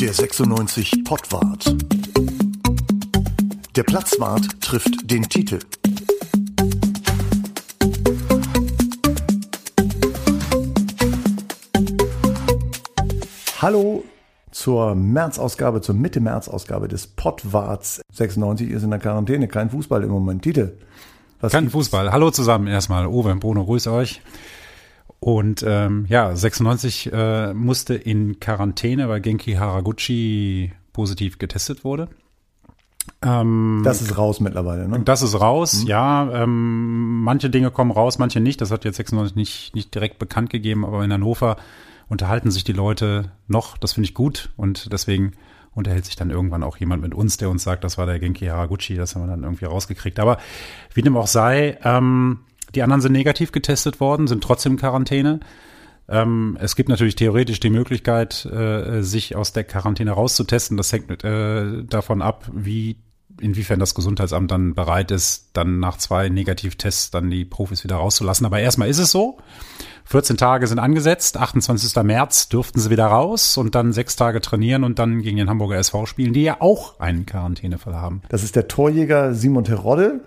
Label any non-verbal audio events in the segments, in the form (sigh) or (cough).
Der 96 Pottwart. Der Platzwart trifft den Titel. Hallo zur März-Ausgabe, zur Mitte-März-Ausgabe des Pottwarts. 96 ist in der Quarantäne, kein Fußball im Moment. Titel. Was kein Fußball. Hallo zusammen erstmal. Uwe und Bruno, grüß euch. Und ähm, ja, 96 äh, musste in Quarantäne, weil Genki Haraguchi positiv getestet wurde. Ähm, das ist raus mittlerweile, ne? Das ist raus, mhm. ja. Ähm, manche Dinge kommen raus, manche nicht. Das hat jetzt 96 nicht, nicht direkt bekannt gegeben, aber in Hannover unterhalten sich die Leute noch. Das finde ich gut und deswegen unterhält sich dann irgendwann auch jemand mit uns, der uns sagt, das war der Genki Haraguchi, das haben wir dann irgendwie rausgekriegt. Aber wie dem auch sei, ähm, die anderen sind negativ getestet worden, sind trotzdem Quarantäne. Ähm, es gibt natürlich theoretisch die Möglichkeit, äh, sich aus der Quarantäne rauszutesten. Das hängt mit, äh, davon ab, wie inwiefern das Gesundheitsamt dann bereit ist, dann nach zwei Negativtests dann die Profis wieder rauszulassen. Aber erstmal ist es so. 14 Tage sind angesetzt, 28. März dürften sie wieder raus und dann sechs Tage trainieren und dann gegen den Hamburger SV spielen, die ja auch einen Quarantänefall haben. Das ist der Torjäger Simon Terodde,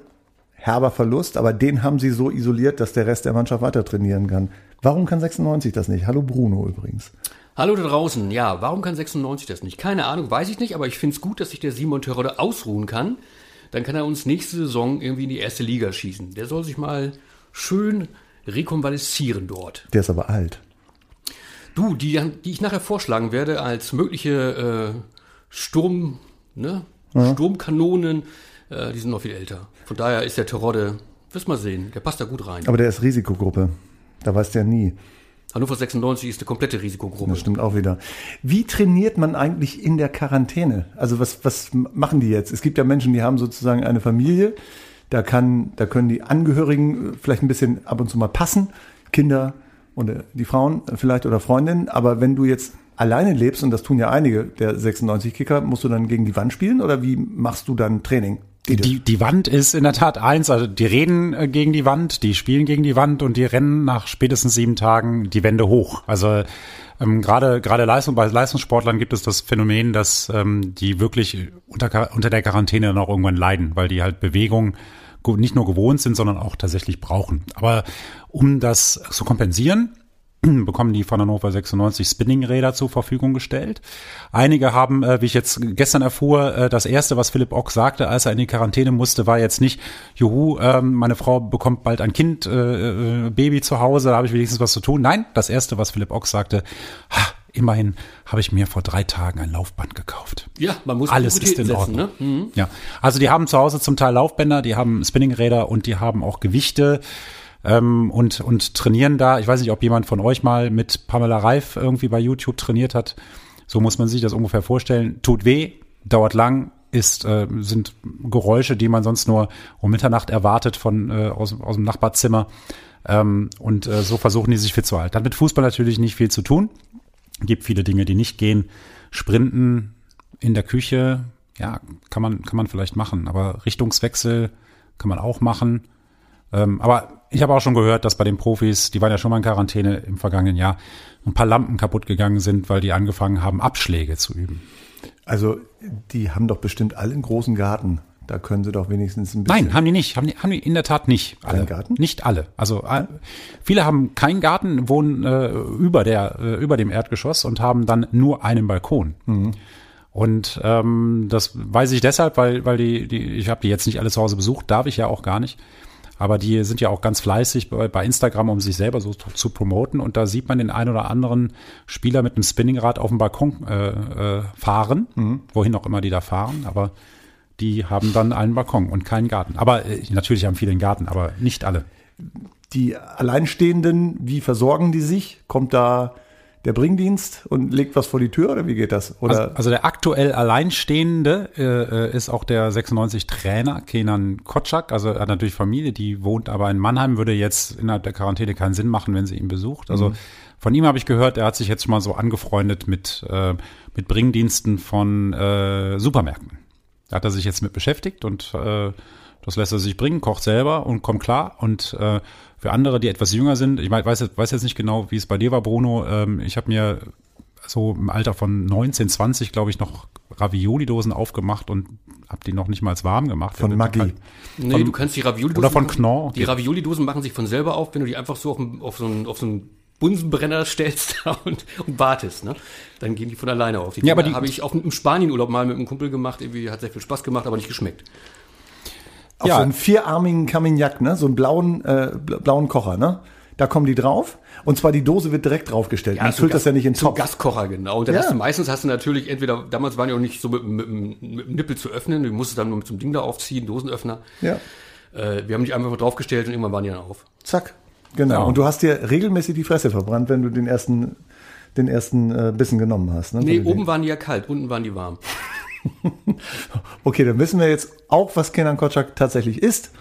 herber Verlust, aber den haben sie so isoliert, dass der Rest der Mannschaft weiter trainieren kann. Warum kann 96 das nicht? Hallo Bruno übrigens. Hallo da draußen. Ja, warum kann 96 das nicht? Keine Ahnung, weiß ich nicht, aber ich finde es gut, dass sich der Simon Terodde ausruhen kann. Dann kann er uns nächste Saison irgendwie in die erste Liga schießen. Der soll sich mal schön rekonvaleszieren dort. Der ist aber alt. Du, die, die ich nachher vorschlagen werde als mögliche äh, Sturm, ne? Ja. Sturmkanonen, äh, die sind noch viel älter. Von daher ist der Terodde, wirst mal sehen, der passt da gut rein. Aber der ist Risikogruppe. Da weißt du ja nie. Hannover 96 ist eine komplette Risikogruppe. Das stimmt auch wieder. Wie trainiert man eigentlich in der Quarantäne? Also was, was machen die jetzt? Es gibt ja Menschen, die haben sozusagen eine Familie. Da kann, da können die Angehörigen vielleicht ein bisschen ab und zu mal passen. Kinder und die Frauen vielleicht oder Freundinnen. Aber wenn du jetzt alleine lebst, und das tun ja einige der 96 Kicker, musst du dann gegen die Wand spielen oder wie machst du dann Training? Die, die Wand ist in der Tat eins, also die reden äh, gegen die Wand, die spielen gegen die Wand und die rennen nach spätestens sieben Tagen die Wände hoch. Also ähm, gerade gerade Leistung bei Leistungssportlern gibt es das Phänomen, dass ähm, die wirklich unter, unter der Quarantäne dann auch irgendwann leiden, weil die halt Bewegung nicht nur gewohnt sind, sondern auch tatsächlich brauchen. Aber um das zu kompensieren, (clears throat) bekommen die von Hannover 96 Spinningräder zur Verfügung gestellt. Einige haben, äh, wie ich jetzt gestern erfuhr, äh, das erste, was Philipp Ock sagte, als er in die Quarantäne musste, war jetzt nicht, juhu, äh, meine Frau bekommt bald ein Kind, äh, äh, Baby zu Hause, da habe ich wenigstens was zu tun. Nein, das erste, was Philipp Ock sagte, ha, immerhin habe ich mir vor drei Tagen ein Laufband gekauft. Ja, man muss alles ist in setzen, Ordnung. Ne? Mhm. Ja, also die haben zu Hause zum Teil Laufbänder, die haben Spinningräder und die haben auch Gewichte ähm, und, und trainieren da. Ich weiß nicht, ob jemand von euch mal mit Pamela Reif irgendwie bei YouTube trainiert hat. So muss man sich das ungefähr vorstellen. Tut weh, dauert lang, ist, äh, sind Geräusche, die man sonst nur um Mitternacht erwartet von äh, aus, aus dem Nachbarzimmer. Ähm, und äh, so versuchen die sich fit zu halten. Hat mit Fußball natürlich nicht viel zu tun. Gibt viele Dinge, die nicht gehen. Sprinten in der Küche, ja, kann man, kann man vielleicht machen, aber Richtungswechsel kann man auch machen. Ähm, aber ich habe auch schon gehört, dass bei den Profis, die waren ja schon mal in Quarantäne im vergangenen Jahr, ein paar Lampen kaputt gegangen sind, weil die angefangen haben, Abschläge zu üben. Also die haben doch bestimmt alle einen großen Garten. Da können sie doch wenigstens ein bisschen. Nein, haben die nicht. Haben die, haben die in der Tat nicht. Alle. Keinen Garten? Nicht alle. Also äh, viele haben keinen Garten, wohnen äh, über der äh, über dem Erdgeschoss und haben dann nur einen Balkon. Mhm. Und ähm, das weiß ich deshalb, weil weil die die ich habe die jetzt nicht alle zu Hause besucht, darf ich ja auch gar nicht. Aber die sind ja auch ganz fleißig bei, bei Instagram, um sich selber so zu, zu promoten. Und da sieht man den einen oder anderen Spieler mit einem Spinningrad auf dem Balkon äh, äh, fahren, mhm. wohin auch immer die da fahren. Aber die haben dann einen Balkon und keinen Garten. Aber äh, natürlich haben viele einen Garten, aber nicht alle. Die Alleinstehenden, wie versorgen die sich? Kommt da der Bringdienst und legt was vor die Tür oder wie geht das? Oder? Also, also der aktuell Alleinstehende äh, äh ist auch der 96 Trainer Kenan Kotschak. Also er hat natürlich Familie, die wohnt aber in Mannheim, würde jetzt innerhalb der Quarantäne keinen Sinn machen, wenn sie ihn besucht. Also mhm. von ihm habe ich gehört, er hat sich jetzt schon mal so angefreundet mit, äh, mit Bringdiensten von äh, Supermärkten. Da hat er sich jetzt mit beschäftigt und äh, das lässt er sich bringen, kocht selber und kommt klar. Und äh, für andere, die etwas jünger sind, ich weiß, weiß jetzt nicht genau, wie es bei dir war, Bruno. Ähm, ich habe mir so im Alter von 19, 20, glaube ich, noch Ravioli-Dosen aufgemacht und habe die noch nicht mal warm gemacht. Von Maggi. Halt, nee, von, du kannst die Ravioli-Dosen. Oder von Knorr. Die Ravioli-Dosen machen sich von selber auf, wenn du die einfach so auf, auf so einen, auf so einen Bunsenbrenner stellst (laughs) und, und wartest, ne? Dann gehen die von alleine auf. Die ja, aber die habe ich auch im Spanienurlaub mal mit einem Kumpel gemacht, irgendwie hat sehr viel Spaß gemacht, aber nicht geschmeckt. Auf ja. so einen vierarmigen Camignac, ne? So einen blauen, äh, blauen Kocher, ne? Da kommen die drauf. Und zwar die Dose wird direkt draufgestellt. Ja, Man füllt das ja nicht in Topf. Gaskocher, genau. Und dann ja. hast du meistens hast du natürlich entweder, damals waren die auch nicht so mit, mit, mit, dem Nippel zu öffnen, du musstest dann nur mit so einem Ding da aufziehen, Dosenöffner. Ja. Äh, wir haben die einfach draufgestellt und irgendwann waren die dann auf. Zack. Genau. Ja. Und du hast dir regelmäßig die Fresse verbrannt, wenn du den ersten, den ersten äh, Bissen genommen hast. Ne? Nee, oben waren die ja kalt, unten waren die warm. (laughs) okay, dann wissen wir jetzt auch, was Kenan Kotschak tatsächlich ist.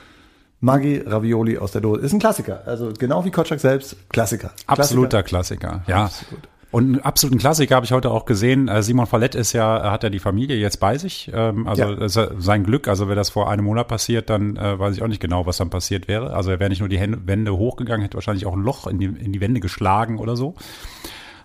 Maggi Ravioli aus der Dose. Ist ein Klassiker. Also genau wie Kotschak selbst, Klassiker. Absoluter Klassiker, Klassiker. ja. Absolut. Und einen absoluten Klassiker habe ich heute auch gesehen. Äh, Simon Fallett ist ja, hat ja die Familie jetzt bei sich. Ähm, also ja. sein Glück. Also wäre das vor einem Monat passiert, dann äh, weiß ich auch nicht genau, was dann passiert wäre. Also er wäre nicht nur die Wände hochgegangen, hätte wahrscheinlich auch ein Loch in die, in die Wände geschlagen oder so.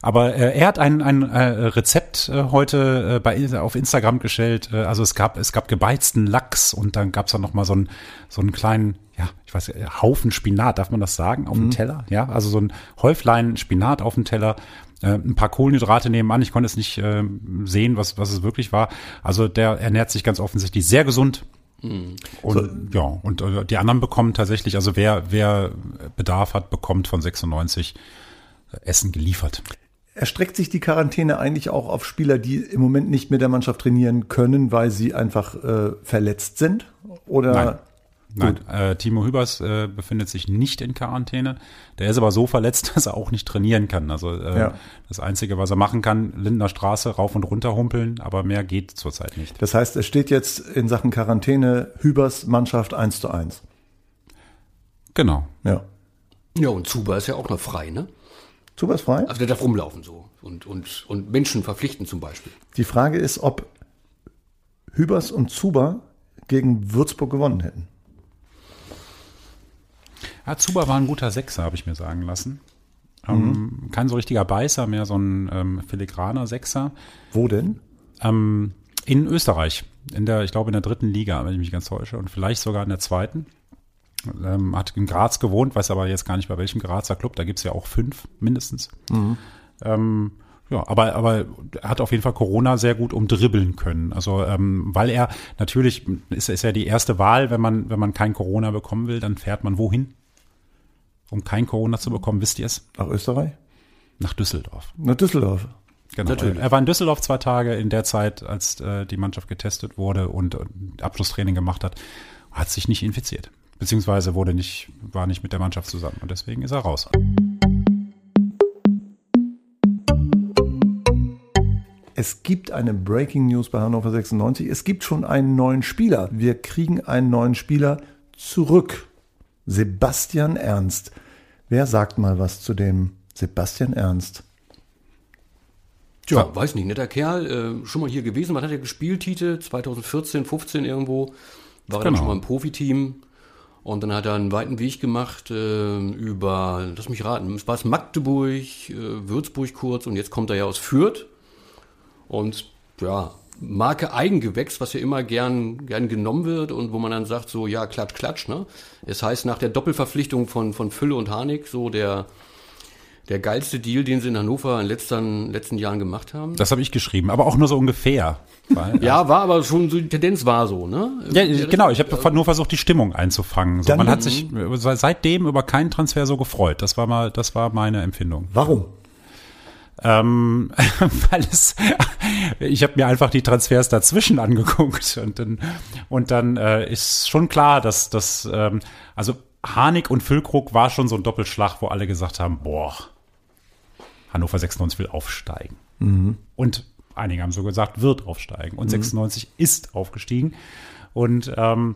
Aber äh, er hat ein, ein äh, Rezept äh, heute äh, bei, auf Instagram gestellt. Äh, also es gab, es gab gebeizten Lachs und dann gab's dann noch mal so, ein, so einen kleinen, ja, ich weiß, Haufen Spinat, darf man das sagen, auf mhm. dem Teller? Ja, also so ein Häuflein Spinat auf dem Teller. Äh, ein paar Kohlenhydrate nebenan. Ich konnte es nicht äh, sehen, was, was es wirklich war. Also der ernährt sich ganz offensichtlich sehr gesund. Mhm. Und so. ja, und äh, die anderen bekommen tatsächlich, also wer, wer Bedarf hat, bekommt von 96 Essen geliefert. Erstreckt sich die Quarantäne eigentlich auch auf Spieler, die im Moment nicht mit der Mannschaft trainieren können, weil sie einfach äh, verletzt sind? Oder? Nein. Nein, äh, Timo Hübers äh, befindet sich nicht in Quarantäne. Der ist aber so verletzt, (laughs) dass er auch nicht trainieren kann. Also äh, ja. das Einzige, was er machen kann, Lindner Straße rauf und runter humpeln, aber mehr geht zurzeit nicht. Das heißt, es steht jetzt in Sachen Quarantäne Hübers Mannschaft eins zu eins. Genau. Ja. Ja, und Zuba ist ja auch noch frei, ne? Zuba ist frei? Also der darf rumlaufen so und, und, und Menschen verpflichten zum Beispiel. Die Frage ist, ob Hübers und Zuba gegen Würzburg gewonnen hätten. Ja, Zuba war ein guter Sechser, habe ich mir sagen lassen. Ähm, mhm. kein so richtiger Beißer, mehr so ein ähm, filigraner Sechser. Wo denn? Ähm, in Österreich. In der, ich glaube, in der dritten Liga, wenn ich mich ganz täusche. Und vielleicht sogar in der zweiten. Ähm, hat in Graz gewohnt, weiß aber jetzt gar nicht bei welchem Grazer Club. Da gibt's ja auch fünf mindestens. Mhm. Ähm, ja, aber, aber er hat auf jeden Fall Corona sehr gut umdribbeln können. Also, ähm, weil er natürlich ist, ist ja die erste Wahl, wenn man, wenn man kein Corona bekommen will, dann fährt man wohin? Um kein Corona zu bekommen, wisst ihr es? Nach Österreich? Nach Düsseldorf. Nach Düsseldorf. Genau. Natürlich. Er war in Düsseldorf zwei Tage in der Zeit, als äh, die Mannschaft getestet wurde und, und Abschlusstraining gemacht hat, hat sich nicht infiziert. Beziehungsweise wurde nicht, war nicht mit der Mannschaft zusammen und deswegen ist er raus. Es gibt eine Breaking News bei Hannover 96. Es gibt schon einen neuen Spieler. Wir kriegen einen neuen Spieler zurück. Sebastian Ernst. Wer sagt mal was zu dem Sebastian Ernst? Tja, ja. weiß nicht, netter Kerl, äh, schon mal hier gewesen. Was hat er gespielt, Tite? 2014, 15 irgendwo. War genau. dann schon mal im Profiteam. Und dann hat er einen weiten Weg gemacht äh, über, lass mich raten, es war es Magdeburg, äh, Würzburg kurz und jetzt kommt er ja aus Fürth. Und ja, Marke Eigengewächs, was ja immer gern, gern genommen wird und wo man dann sagt, so, ja, klatsch, klatsch, ne? Es heißt, nach der Doppelverpflichtung von, von Fülle und Harnik, so der, der geilste Deal, den sie in Hannover in den letzten, letzten Jahren gemacht haben. Das habe ich geschrieben, aber auch nur so ungefähr. Weil, ja, war aber schon so, die Tendenz war so, ne? Ja, genau, ich habe nur versucht, die Stimmung einzufangen. So, man hat sich seitdem über keinen Transfer so gefreut. Das war mal, das war meine Empfindung. Warum? ähm, (laughs) weil es, (laughs) ich habe mir einfach die Transfers dazwischen angeguckt (laughs) und dann, und dann äh, ist schon klar, dass das, ähm, also Harnik und Füllkrug war schon so ein Doppelschlag, wo alle gesagt haben, boah, Hannover 96 will aufsteigen. Mhm. Und einige haben so gesagt, wird aufsteigen. Und mhm. 96 ist aufgestiegen. Und ähm,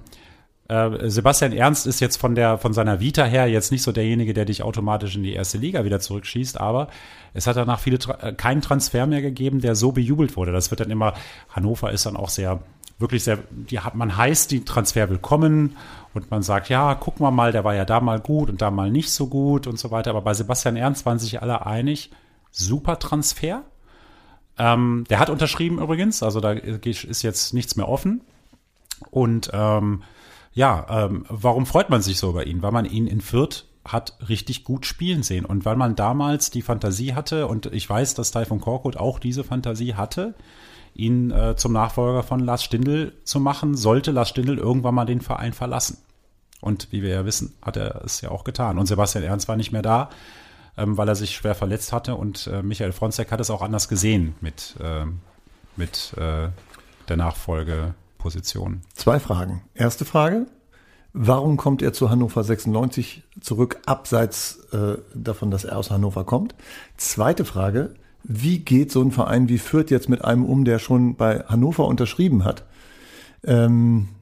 äh, Sebastian Ernst ist jetzt von der von seiner Vita her jetzt nicht so derjenige, der dich automatisch in die erste Liga wieder zurückschießt, aber es hat danach viele äh, keinen Transfer mehr gegeben, der so bejubelt wurde. Das wird dann immer Hannover ist dann auch sehr wirklich sehr die hat man heißt die Transfer willkommen und man sagt, ja, guck mal mal, der war ja da mal gut und da mal nicht so gut und so weiter, aber bei Sebastian Ernst waren sich alle einig, super Transfer. Ähm, der hat unterschrieben übrigens, also da ist jetzt nichts mehr offen. Und ähm, ja, ähm, warum freut man sich so über ihn? Weil man ihn in Fürth hat richtig gut spielen sehen. Und weil man damals die Fantasie hatte, und ich weiß, dass Taifun Korkut auch diese Fantasie hatte, ihn äh, zum Nachfolger von Lars Stindl zu machen, sollte Lars Stindl irgendwann mal den Verein verlassen. Und wie wir ja wissen, hat er es ja auch getan. Und Sebastian Ernst war nicht mehr da, ähm, weil er sich schwer verletzt hatte. Und äh, Michael Fronzek hat es auch anders gesehen mit, äh, mit äh, der Nachfolgeposition. Zwei Fragen. Erste Frage. Warum kommt er zu Hannover 96 zurück, abseits äh, davon, dass er aus Hannover kommt? Zweite Frage, wie geht so ein Verein wie Fürth jetzt mit einem um, der schon bei Hannover unterschrieben hat ähm, äh,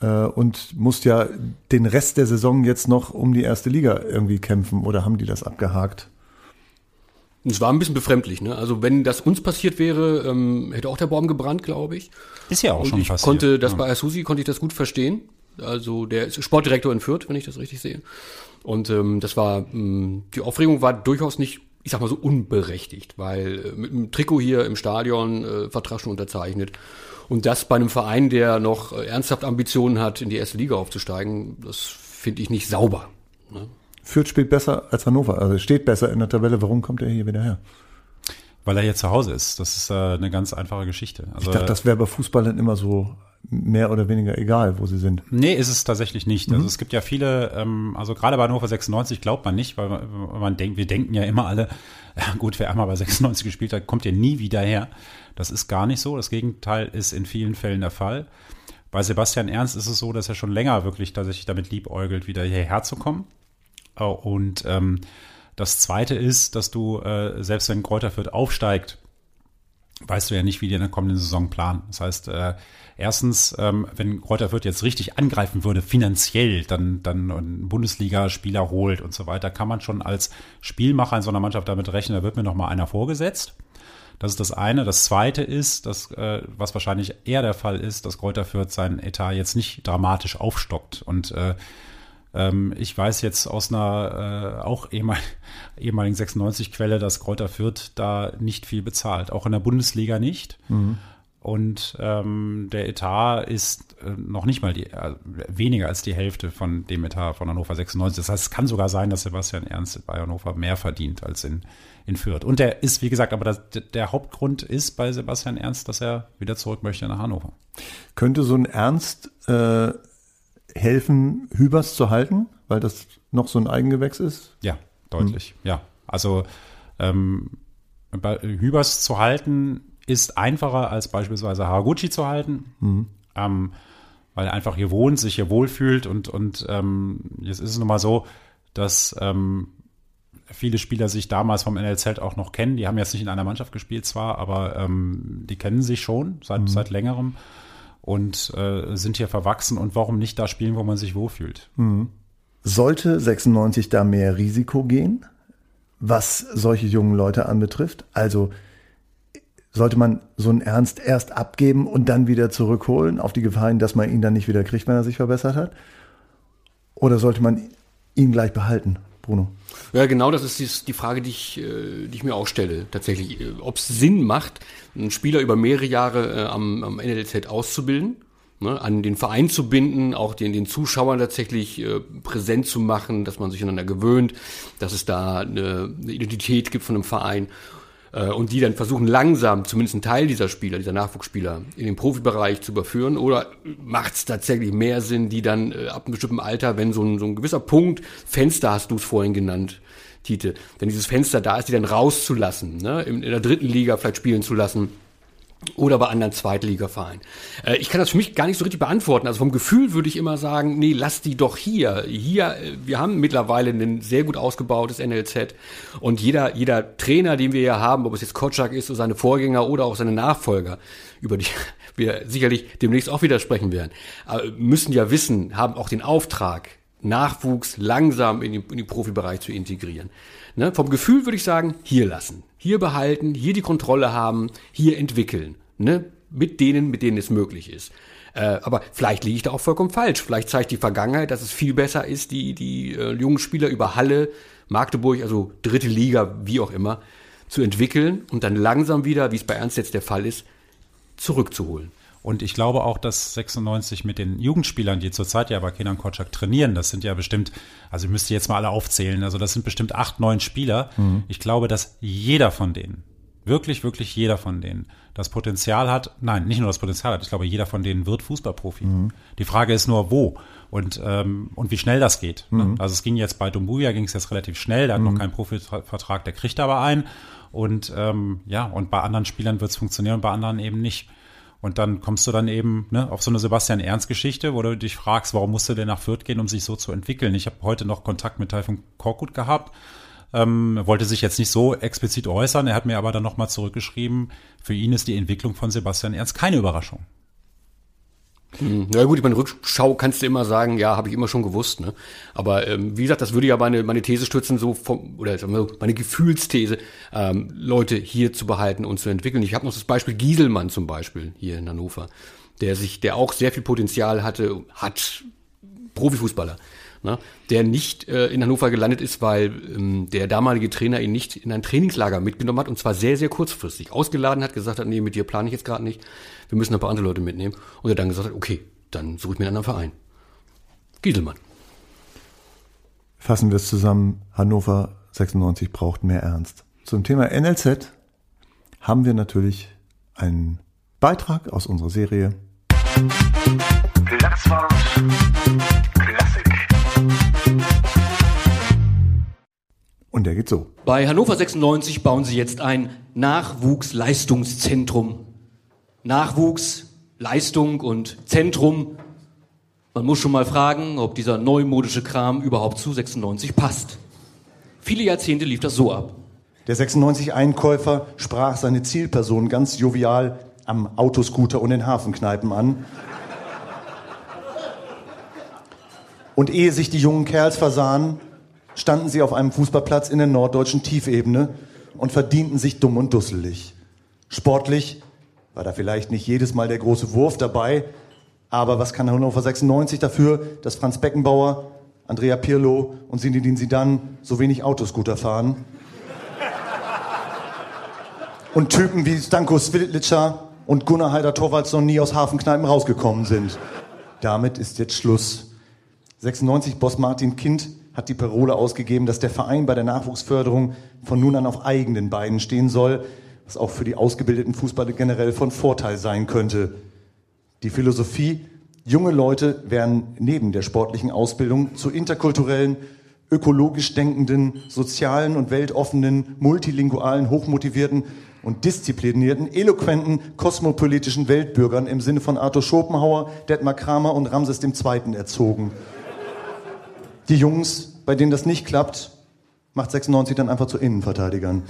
und muss ja den Rest der Saison jetzt noch um die erste Liga irgendwie kämpfen oder haben die das abgehakt? Es war ein bisschen befremdlich, ne? Also wenn das uns passiert wäre, ähm, hätte auch der Baum gebrannt, glaube ich. Ist ja auch und schon ich passiert. konnte das ja. bei Asusi konnte ich das gut verstehen. Also der ist Sportdirektor in Fürth, wenn ich das richtig sehe. Und ähm, das war ähm, die Aufregung war durchaus nicht, ich sag mal so unberechtigt, weil äh, mit einem Trikot hier im Stadion äh, Vertrag schon unterzeichnet. Und das bei einem Verein, der noch äh, ernsthaft Ambitionen hat, in die erste Liga aufzusteigen, das finde ich nicht sauber. Ne? Fürth spielt besser als Hannover, also steht besser in der Tabelle. Warum kommt er hier wieder her? Weil er jetzt zu Hause ist. Das ist äh, eine ganz einfache Geschichte. Also, ich dachte, das wäre bei Fußballern immer so mehr oder weniger egal, wo sie sind. Nee, ist es tatsächlich nicht. Mhm. Also es gibt ja viele, ähm, also gerade bei Hannover 96 glaubt man nicht, weil man, man denkt, wir denken ja immer alle, (laughs) ja gut, wer einmal bei 96 gespielt hat, kommt ja nie wieder her. Das ist gar nicht so. Das Gegenteil ist in vielen Fällen der Fall. Bei Sebastian Ernst ist es so, dass er schon länger wirklich tatsächlich damit liebäugelt, wieder hierher zu kommen. Und ähm, das Zweite ist, dass du, äh, selbst wenn Kräuter Fürth aufsteigt, weißt du ja nicht, wie die in der kommenden Saison planen. Das heißt, äh, erstens, ähm, wenn Kräuter Fürth jetzt richtig angreifen würde, finanziell, dann, dann einen Bundesliga-Spieler holt und so weiter, kann man schon als Spielmacher in so einer Mannschaft damit rechnen, da wird mir noch mal einer vorgesetzt. Das ist das eine. Das zweite ist, dass, äh, was wahrscheinlich eher der Fall ist, dass Kräuter Fürth seinen Etat jetzt nicht dramatisch aufstockt und äh, ähm, ich weiß jetzt aus einer äh, auch ehemal, (laughs) ehemaligen 96-Quelle, dass Kräuter Fürth da nicht viel bezahlt, auch in der Bundesliga nicht. Mhm. Und ähm, der Etat ist äh, noch nicht mal die, äh, weniger als die Hälfte von dem Etat von Hannover 96. Das heißt, es kann sogar sein, dass Sebastian Ernst bei Hannover mehr verdient als in, in Fürth. Und der ist, wie gesagt, aber das, der Hauptgrund ist bei Sebastian Ernst, dass er wieder zurück möchte nach Hannover. Könnte so ein Ernst äh, helfen, Hübers zu halten, weil das noch so ein Eigengewächs ist? Ja, deutlich. Hm. Ja, also ähm, bei Hübers zu halten ist einfacher als beispielsweise Haraguchi zu halten, mhm. ähm, weil er einfach hier wohnt, sich hier wohlfühlt und und ähm, jetzt ist es nun mal so, dass ähm, viele Spieler sich damals vom NLZ auch noch kennen. Die haben jetzt nicht in einer Mannschaft gespielt zwar, aber ähm, die kennen sich schon seit mhm. seit längerem und äh, sind hier verwachsen und warum nicht da spielen, wo man sich wohlfühlt. Mhm. Sollte 96 da mehr Risiko gehen, was solche jungen Leute anbetrifft? Also sollte man so einen Ernst erst abgeben und dann wieder zurückholen, auf die Gefahr hin, dass man ihn dann nicht wieder kriegt, wenn er sich verbessert hat? Oder sollte man ihn gleich behalten, Bruno? Ja, genau, das ist die Frage, die ich, äh, die ich mir auch stelle, tatsächlich. Äh, Ob es Sinn macht, einen Spieler über mehrere Jahre äh, am, am NLZ auszubilden, ne, an den Verein zu binden, auch den, den Zuschauern tatsächlich präsent zu machen, dass man sich aneinander gewöhnt, dass es da eine Identität gibt von einem Verein äh, und die dann versuchen langsam zumindest einen Teil dieser Spieler, dieser Nachwuchsspieler in den Profibereich zu überführen? Oder macht es tatsächlich mehr Sinn, die dann äh, ab einem bestimmten Alter, wenn so ein, so ein gewisser Punkt, Fenster hast du es vorhin genannt, Tite, wenn dieses Fenster da ist, die dann rauszulassen, ne, in, in der dritten Liga vielleicht spielen zu lassen, oder bei anderen Zweitligavereinen. Äh, ich kann das für mich gar nicht so richtig beantworten. Also vom Gefühl würde ich immer sagen, nee, lass die doch hier. Hier, äh, wir haben mittlerweile ein sehr gut ausgebautes NLZ und jeder, jeder Trainer, den wir hier haben, ob es jetzt Kotschak ist oder seine Vorgänger oder auch seine Nachfolger, über die (laughs) wir sicherlich demnächst auch wieder sprechen werden, äh, müssen ja wissen, haben auch den Auftrag, Nachwuchs langsam in, den, in den Profibereich zu integrieren. Ne? Vom Gefühl würde ich sagen, hier lassen, hier behalten, hier die Kontrolle haben, hier entwickeln. Ne? Mit denen, mit denen es möglich ist. Äh, aber vielleicht liege ich da auch vollkommen falsch. Vielleicht zeigt die Vergangenheit, dass es viel besser ist, die, die äh, jungen Spieler über Halle, Magdeburg, also dritte Liga, wie auch immer, zu entwickeln und dann langsam wieder, wie es bei Ernst jetzt der Fall ist, zurückzuholen. Und ich glaube auch, dass 96 mit den Jugendspielern, die zurzeit ja bei Kenan Kotschak trainieren, das sind ja bestimmt, also ich müsste jetzt mal alle aufzählen, also das sind bestimmt acht, neun Spieler. Mhm. Ich glaube, dass jeder von denen, wirklich, wirklich jeder von denen, das Potenzial hat, nein, nicht nur das Potenzial hat, ich glaube, jeder von denen wird Fußballprofi. Mhm. Die Frage ist nur, wo und, ähm, und wie schnell das geht. Ne? Mhm. Also es ging jetzt bei Dumbuya, ging es jetzt relativ schnell, der hat noch mhm. keinen Profivertrag, der kriegt aber einen. Und ähm, ja, und bei anderen Spielern wird es funktionieren, bei anderen eben nicht. Und dann kommst du dann eben ne, auf so eine Sebastian Ernst-Geschichte, wo du dich fragst, warum musste der nach Fürth gehen, um sich so zu entwickeln. Ich habe heute noch Kontakt mit Taifun Korkut gehabt. Ähm, wollte sich jetzt nicht so explizit äußern. Er hat mir aber dann nochmal zurückgeschrieben, für ihn ist die Entwicklung von Sebastian Ernst keine Überraschung. Hm, na gut, ich meine, Rückschau kannst du immer sagen, ja, habe ich immer schon gewusst, ne? Aber ähm, wie gesagt, das würde ja meine, meine These stützen, so vom, oder meine Gefühlsthese, ähm, Leute hier zu behalten und zu entwickeln. Ich habe noch das Beispiel Gieselmann zum Beispiel hier in Hannover, der sich, der auch sehr viel Potenzial hatte, hat Profifußballer ne, der nicht äh, in Hannover gelandet ist, weil ähm, der damalige Trainer ihn nicht in ein Trainingslager mitgenommen hat und zwar sehr, sehr kurzfristig. Ausgeladen hat, gesagt hat, nee, mit dir plane ich jetzt gerade nicht, wir müssen ein paar andere Leute mitnehmen. Und er dann gesagt hat, okay, dann suche ich mir einen anderen Verein. Gieselmann. Fassen wir es zusammen, Hannover 96 braucht mehr Ernst. Zum Thema NLZ haben wir natürlich einen Beitrag aus unserer Serie. Platzwart Und der geht so. Bei Hannover 96 bauen sie jetzt ein Nachwuchsleistungszentrum. Nachwuchs, Leistung und Zentrum. Man muss schon mal fragen, ob dieser neumodische Kram überhaupt zu 96 passt. Viele Jahrzehnte lief das so ab. Der 96-Einkäufer sprach seine Zielperson ganz jovial am Autoscooter und den Hafenkneipen an. Und ehe sich die jungen Kerls versahen, standen sie auf einem Fußballplatz in der norddeutschen Tiefebene und verdienten sich dumm und dusselig. Sportlich war da vielleicht nicht jedes Mal der große Wurf dabei, aber was kann Hannover 96 dafür, dass Franz Beckenbauer, Andrea Pirlo und Zinedine Zidane so wenig Autoscooter fahren? Und Typen wie Stanko Svilica und Gunnar Heider Torvalds noch nie aus Hafenkneipen rausgekommen sind. Damit ist jetzt Schluss. 96 Boss Martin Kind hat die Parole ausgegeben, dass der Verein bei der Nachwuchsförderung von nun an auf eigenen Beinen stehen soll, was auch für die ausgebildeten Fußballer generell von Vorteil sein könnte. Die Philosophie, junge Leute werden neben der sportlichen Ausbildung zu interkulturellen, ökologisch denkenden, sozialen und weltoffenen, multilingualen, hochmotivierten und disziplinierten, eloquenten, kosmopolitischen Weltbürgern im Sinne von Arthur Schopenhauer, Detmar Kramer und Ramses II. erzogen. Die Jungs, bei denen das nicht klappt, macht 96 dann einfach zu Innenverteidigern.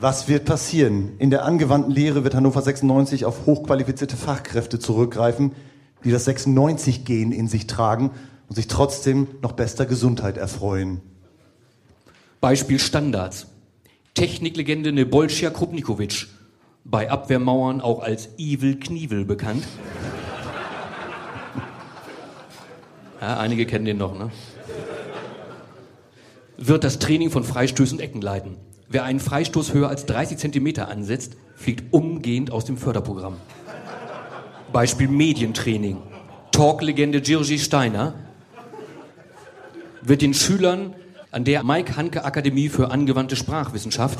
Was wird passieren? In der angewandten Lehre wird Hannover 96 auf hochqualifizierte Fachkräfte zurückgreifen, die das 96-Gen in sich tragen und sich trotzdem noch bester Gesundheit erfreuen. Beispiel Standards. Techniklegende Nebolscha Krupnikovic, bei Abwehrmauern auch als Evil Knievel bekannt. Ja, einige kennen den noch, ne? Wird das Training von Freistößen und Ecken leiten. Wer einen Freistoß höher als 30 Zentimeter ansetzt, fliegt umgehend aus dem Förderprogramm. Beispiel Medientraining. Talklegende Jirgi Steiner wird den Schülern an der Mike Hanke Akademie für angewandte Sprachwissenschaft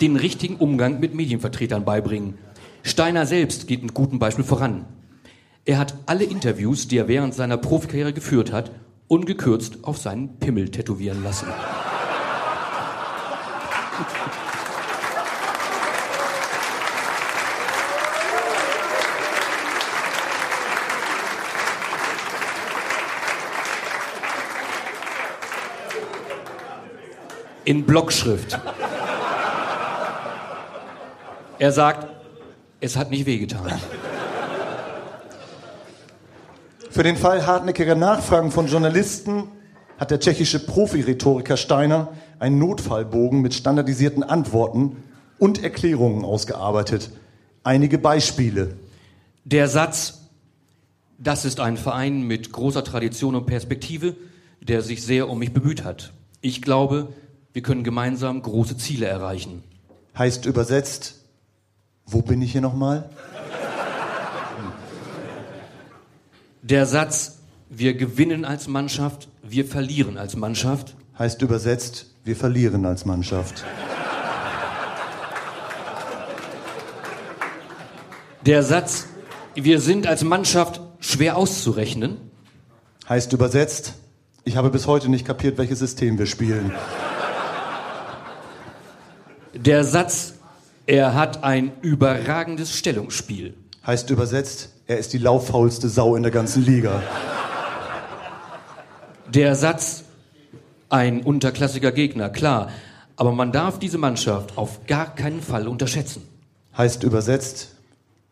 den richtigen Umgang mit Medienvertretern beibringen. Steiner selbst geht mit gutem Beispiel voran. Er hat alle Interviews, die er während seiner Profikarriere geführt hat, ungekürzt auf seinen Pimmel tätowieren lassen. In Blockschrift. Er sagt, es hat nicht wehgetan. Für den Fall hartnäckiger Nachfragen von Journalisten hat der tschechische Profi-Rhetoriker Steiner einen Notfallbogen mit standardisierten Antworten und Erklärungen ausgearbeitet. Einige Beispiele. Der Satz, das ist ein Verein mit großer Tradition und Perspektive, der sich sehr um mich bemüht hat. Ich glaube, wir können gemeinsam große Ziele erreichen. Heißt übersetzt, wo bin ich hier nochmal? Der Satz, wir gewinnen als Mannschaft, wir verlieren als Mannschaft. Heißt übersetzt, wir verlieren als Mannschaft. Der Satz, wir sind als Mannschaft schwer auszurechnen. Heißt übersetzt, ich habe bis heute nicht kapiert, welches System wir spielen. Der Satz, er hat ein überragendes Stellungsspiel. Heißt übersetzt, er ist die lauffaulste Sau in der ganzen Liga. Der Satz, ein unterklassiger Gegner, klar. Aber man darf diese Mannschaft auf gar keinen Fall unterschätzen. Heißt übersetzt,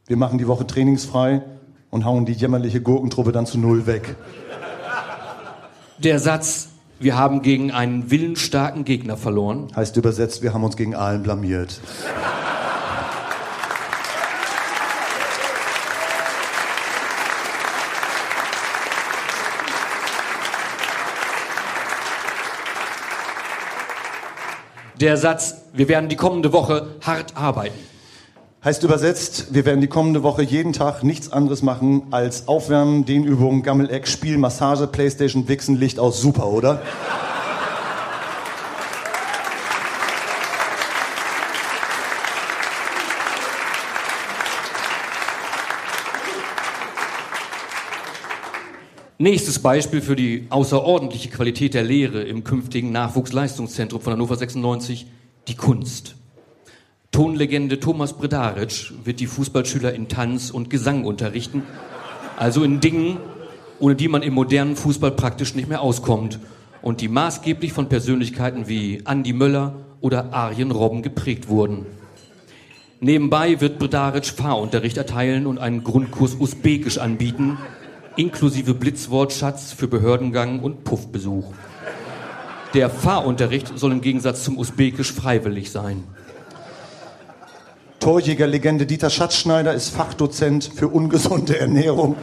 wir machen die Woche trainingsfrei und hauen die jämmerliche Gurkentruppe dann zu Null weg. Der Satz, wir haben gegen einen willensstarken Gegner verloren. Heißt übersetzt, wir haben uns gegen Aalen blamiert. Der Satz, wir werden die kommende Woche hart arbeiten. Heißt übersetzt, wir werden die kommende Woche jeden Tag nichts anderes machen als Aufwärmen, Dehnübungen, Gammeleck, Spiel, Massage, Playstation, Wichsen, Licht aus. Super, oder? Nächstes Beispiel für die außerordentliche Qualität der Lehre im künftigen Nachwuchsleistungszentrum von Hannover 96, die Kunst. Tonlegende Thomas Bredaric wird die Fußballschüler in Tanz und Gesang unterrichten, also in Dingen, ohne die man im modernen Fußball praktisch nicht mehr auskommt und die maßgeblich von Persönlichkeiten wie Andy Möller oder Arjen Robben geprägt wurden. Nebenbei wird Bredaric Fahrunterricht erteilen und einen Grundkurs Usbekisch anbieten, inklusive Blitzwortschatz für Behördengang und Puffbesuch. Der Fahrunterricht soll im Gegensatz zum Usbekisch freiwillig sein. Torjägerlegende Dieter Schatzschneider ist Fachdozent für ungesunde Ernährung.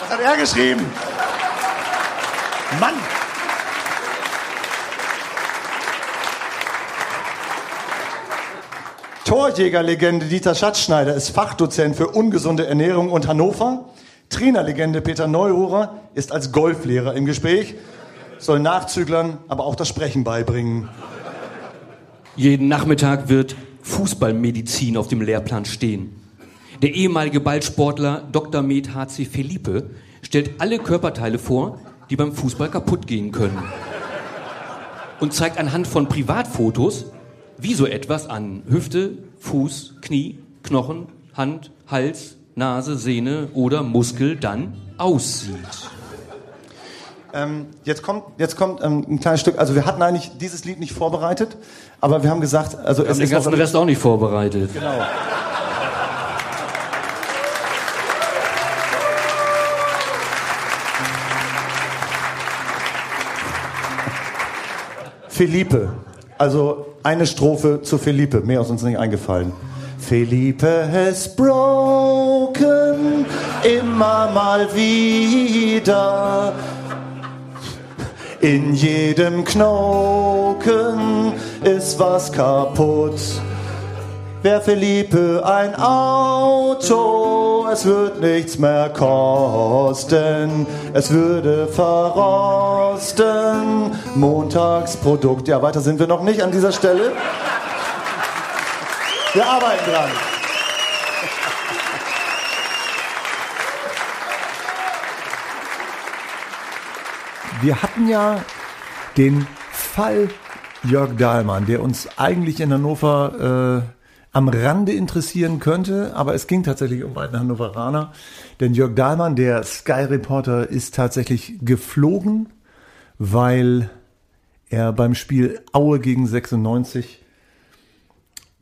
Was hat er geschrieben? Mann! Torjägerlegende Dieter Schatzschneider ist Fachdozent für ungesunde Ernährung und Hannover. Trainerlegende Peter Neururer ist als Golflehrer im Gespräch, soll Nachzüglern aber auch das Sprechen beibringen. Jeden Nachmittag wird Fußballmedizin auf dem Lehrplan stehen. Der ehemalige Ballsportler Dr. Med HC Felipe stellt alle Körperteile vor, die beim Fußball kaputt gehen können. Und zeigt anhand von Privatfotos, wie so etwas an Hüfte, Fuß, Knie, Knochen, Hand, Hals, Nase, Sehne oder Muskel dann aussieht. Ähm, jetzt kommt, jetzt kommt ähm, ein kleines Stück. Also wir hatten eigentlich dieses Lied nicht vorbereitet, aber wir haben gesagt, also Wir haben den ganzen Rest auch nicht vorbereitet. Genau. Felipe. Also eine Strophe zu Felipe. Mehr ist uns nicht eingefallen. Felipe has broken immer mal wieder. In jedem Knochen ist was kaputt. Wär Felipe ein Auto, es wird nichts mehr kosten, es würde verrosten. Montagsprodukt. Ja, weiter sind wir noch nicht an dieser Stelle. Wir arbeiten dran. Wir hatten ja den Fall Jörg Dahlmann, der uns eigentlich in Hannover äh, am Rande interessieren könnte, aber es ging tatsächlich um einen Hannoveraner. Denn Jörg Dahlmann, der Sky-Reporter, ist tatsächlich geflogen, weil er beim Spiel Aue gegen 96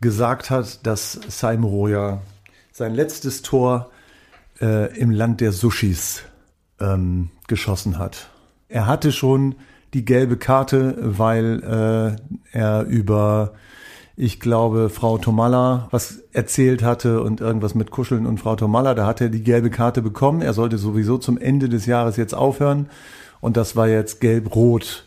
gesagt hat, dass Saim Roya sein letztes Tor äh, im Land der Sushis ähm, geschossen hat. Er hatte schon die gelbe Karte, weil äh, er über, ich glaube, Frau Tomalla was erzählt hatte und irgendwas mit Kuscheln und Frau Tomalla. Da hat er die gelbe Karte bekommen. Er sollte sowieso zum Ende des Jahres jetzt aufhören. Und das war jetzt gelb-rot.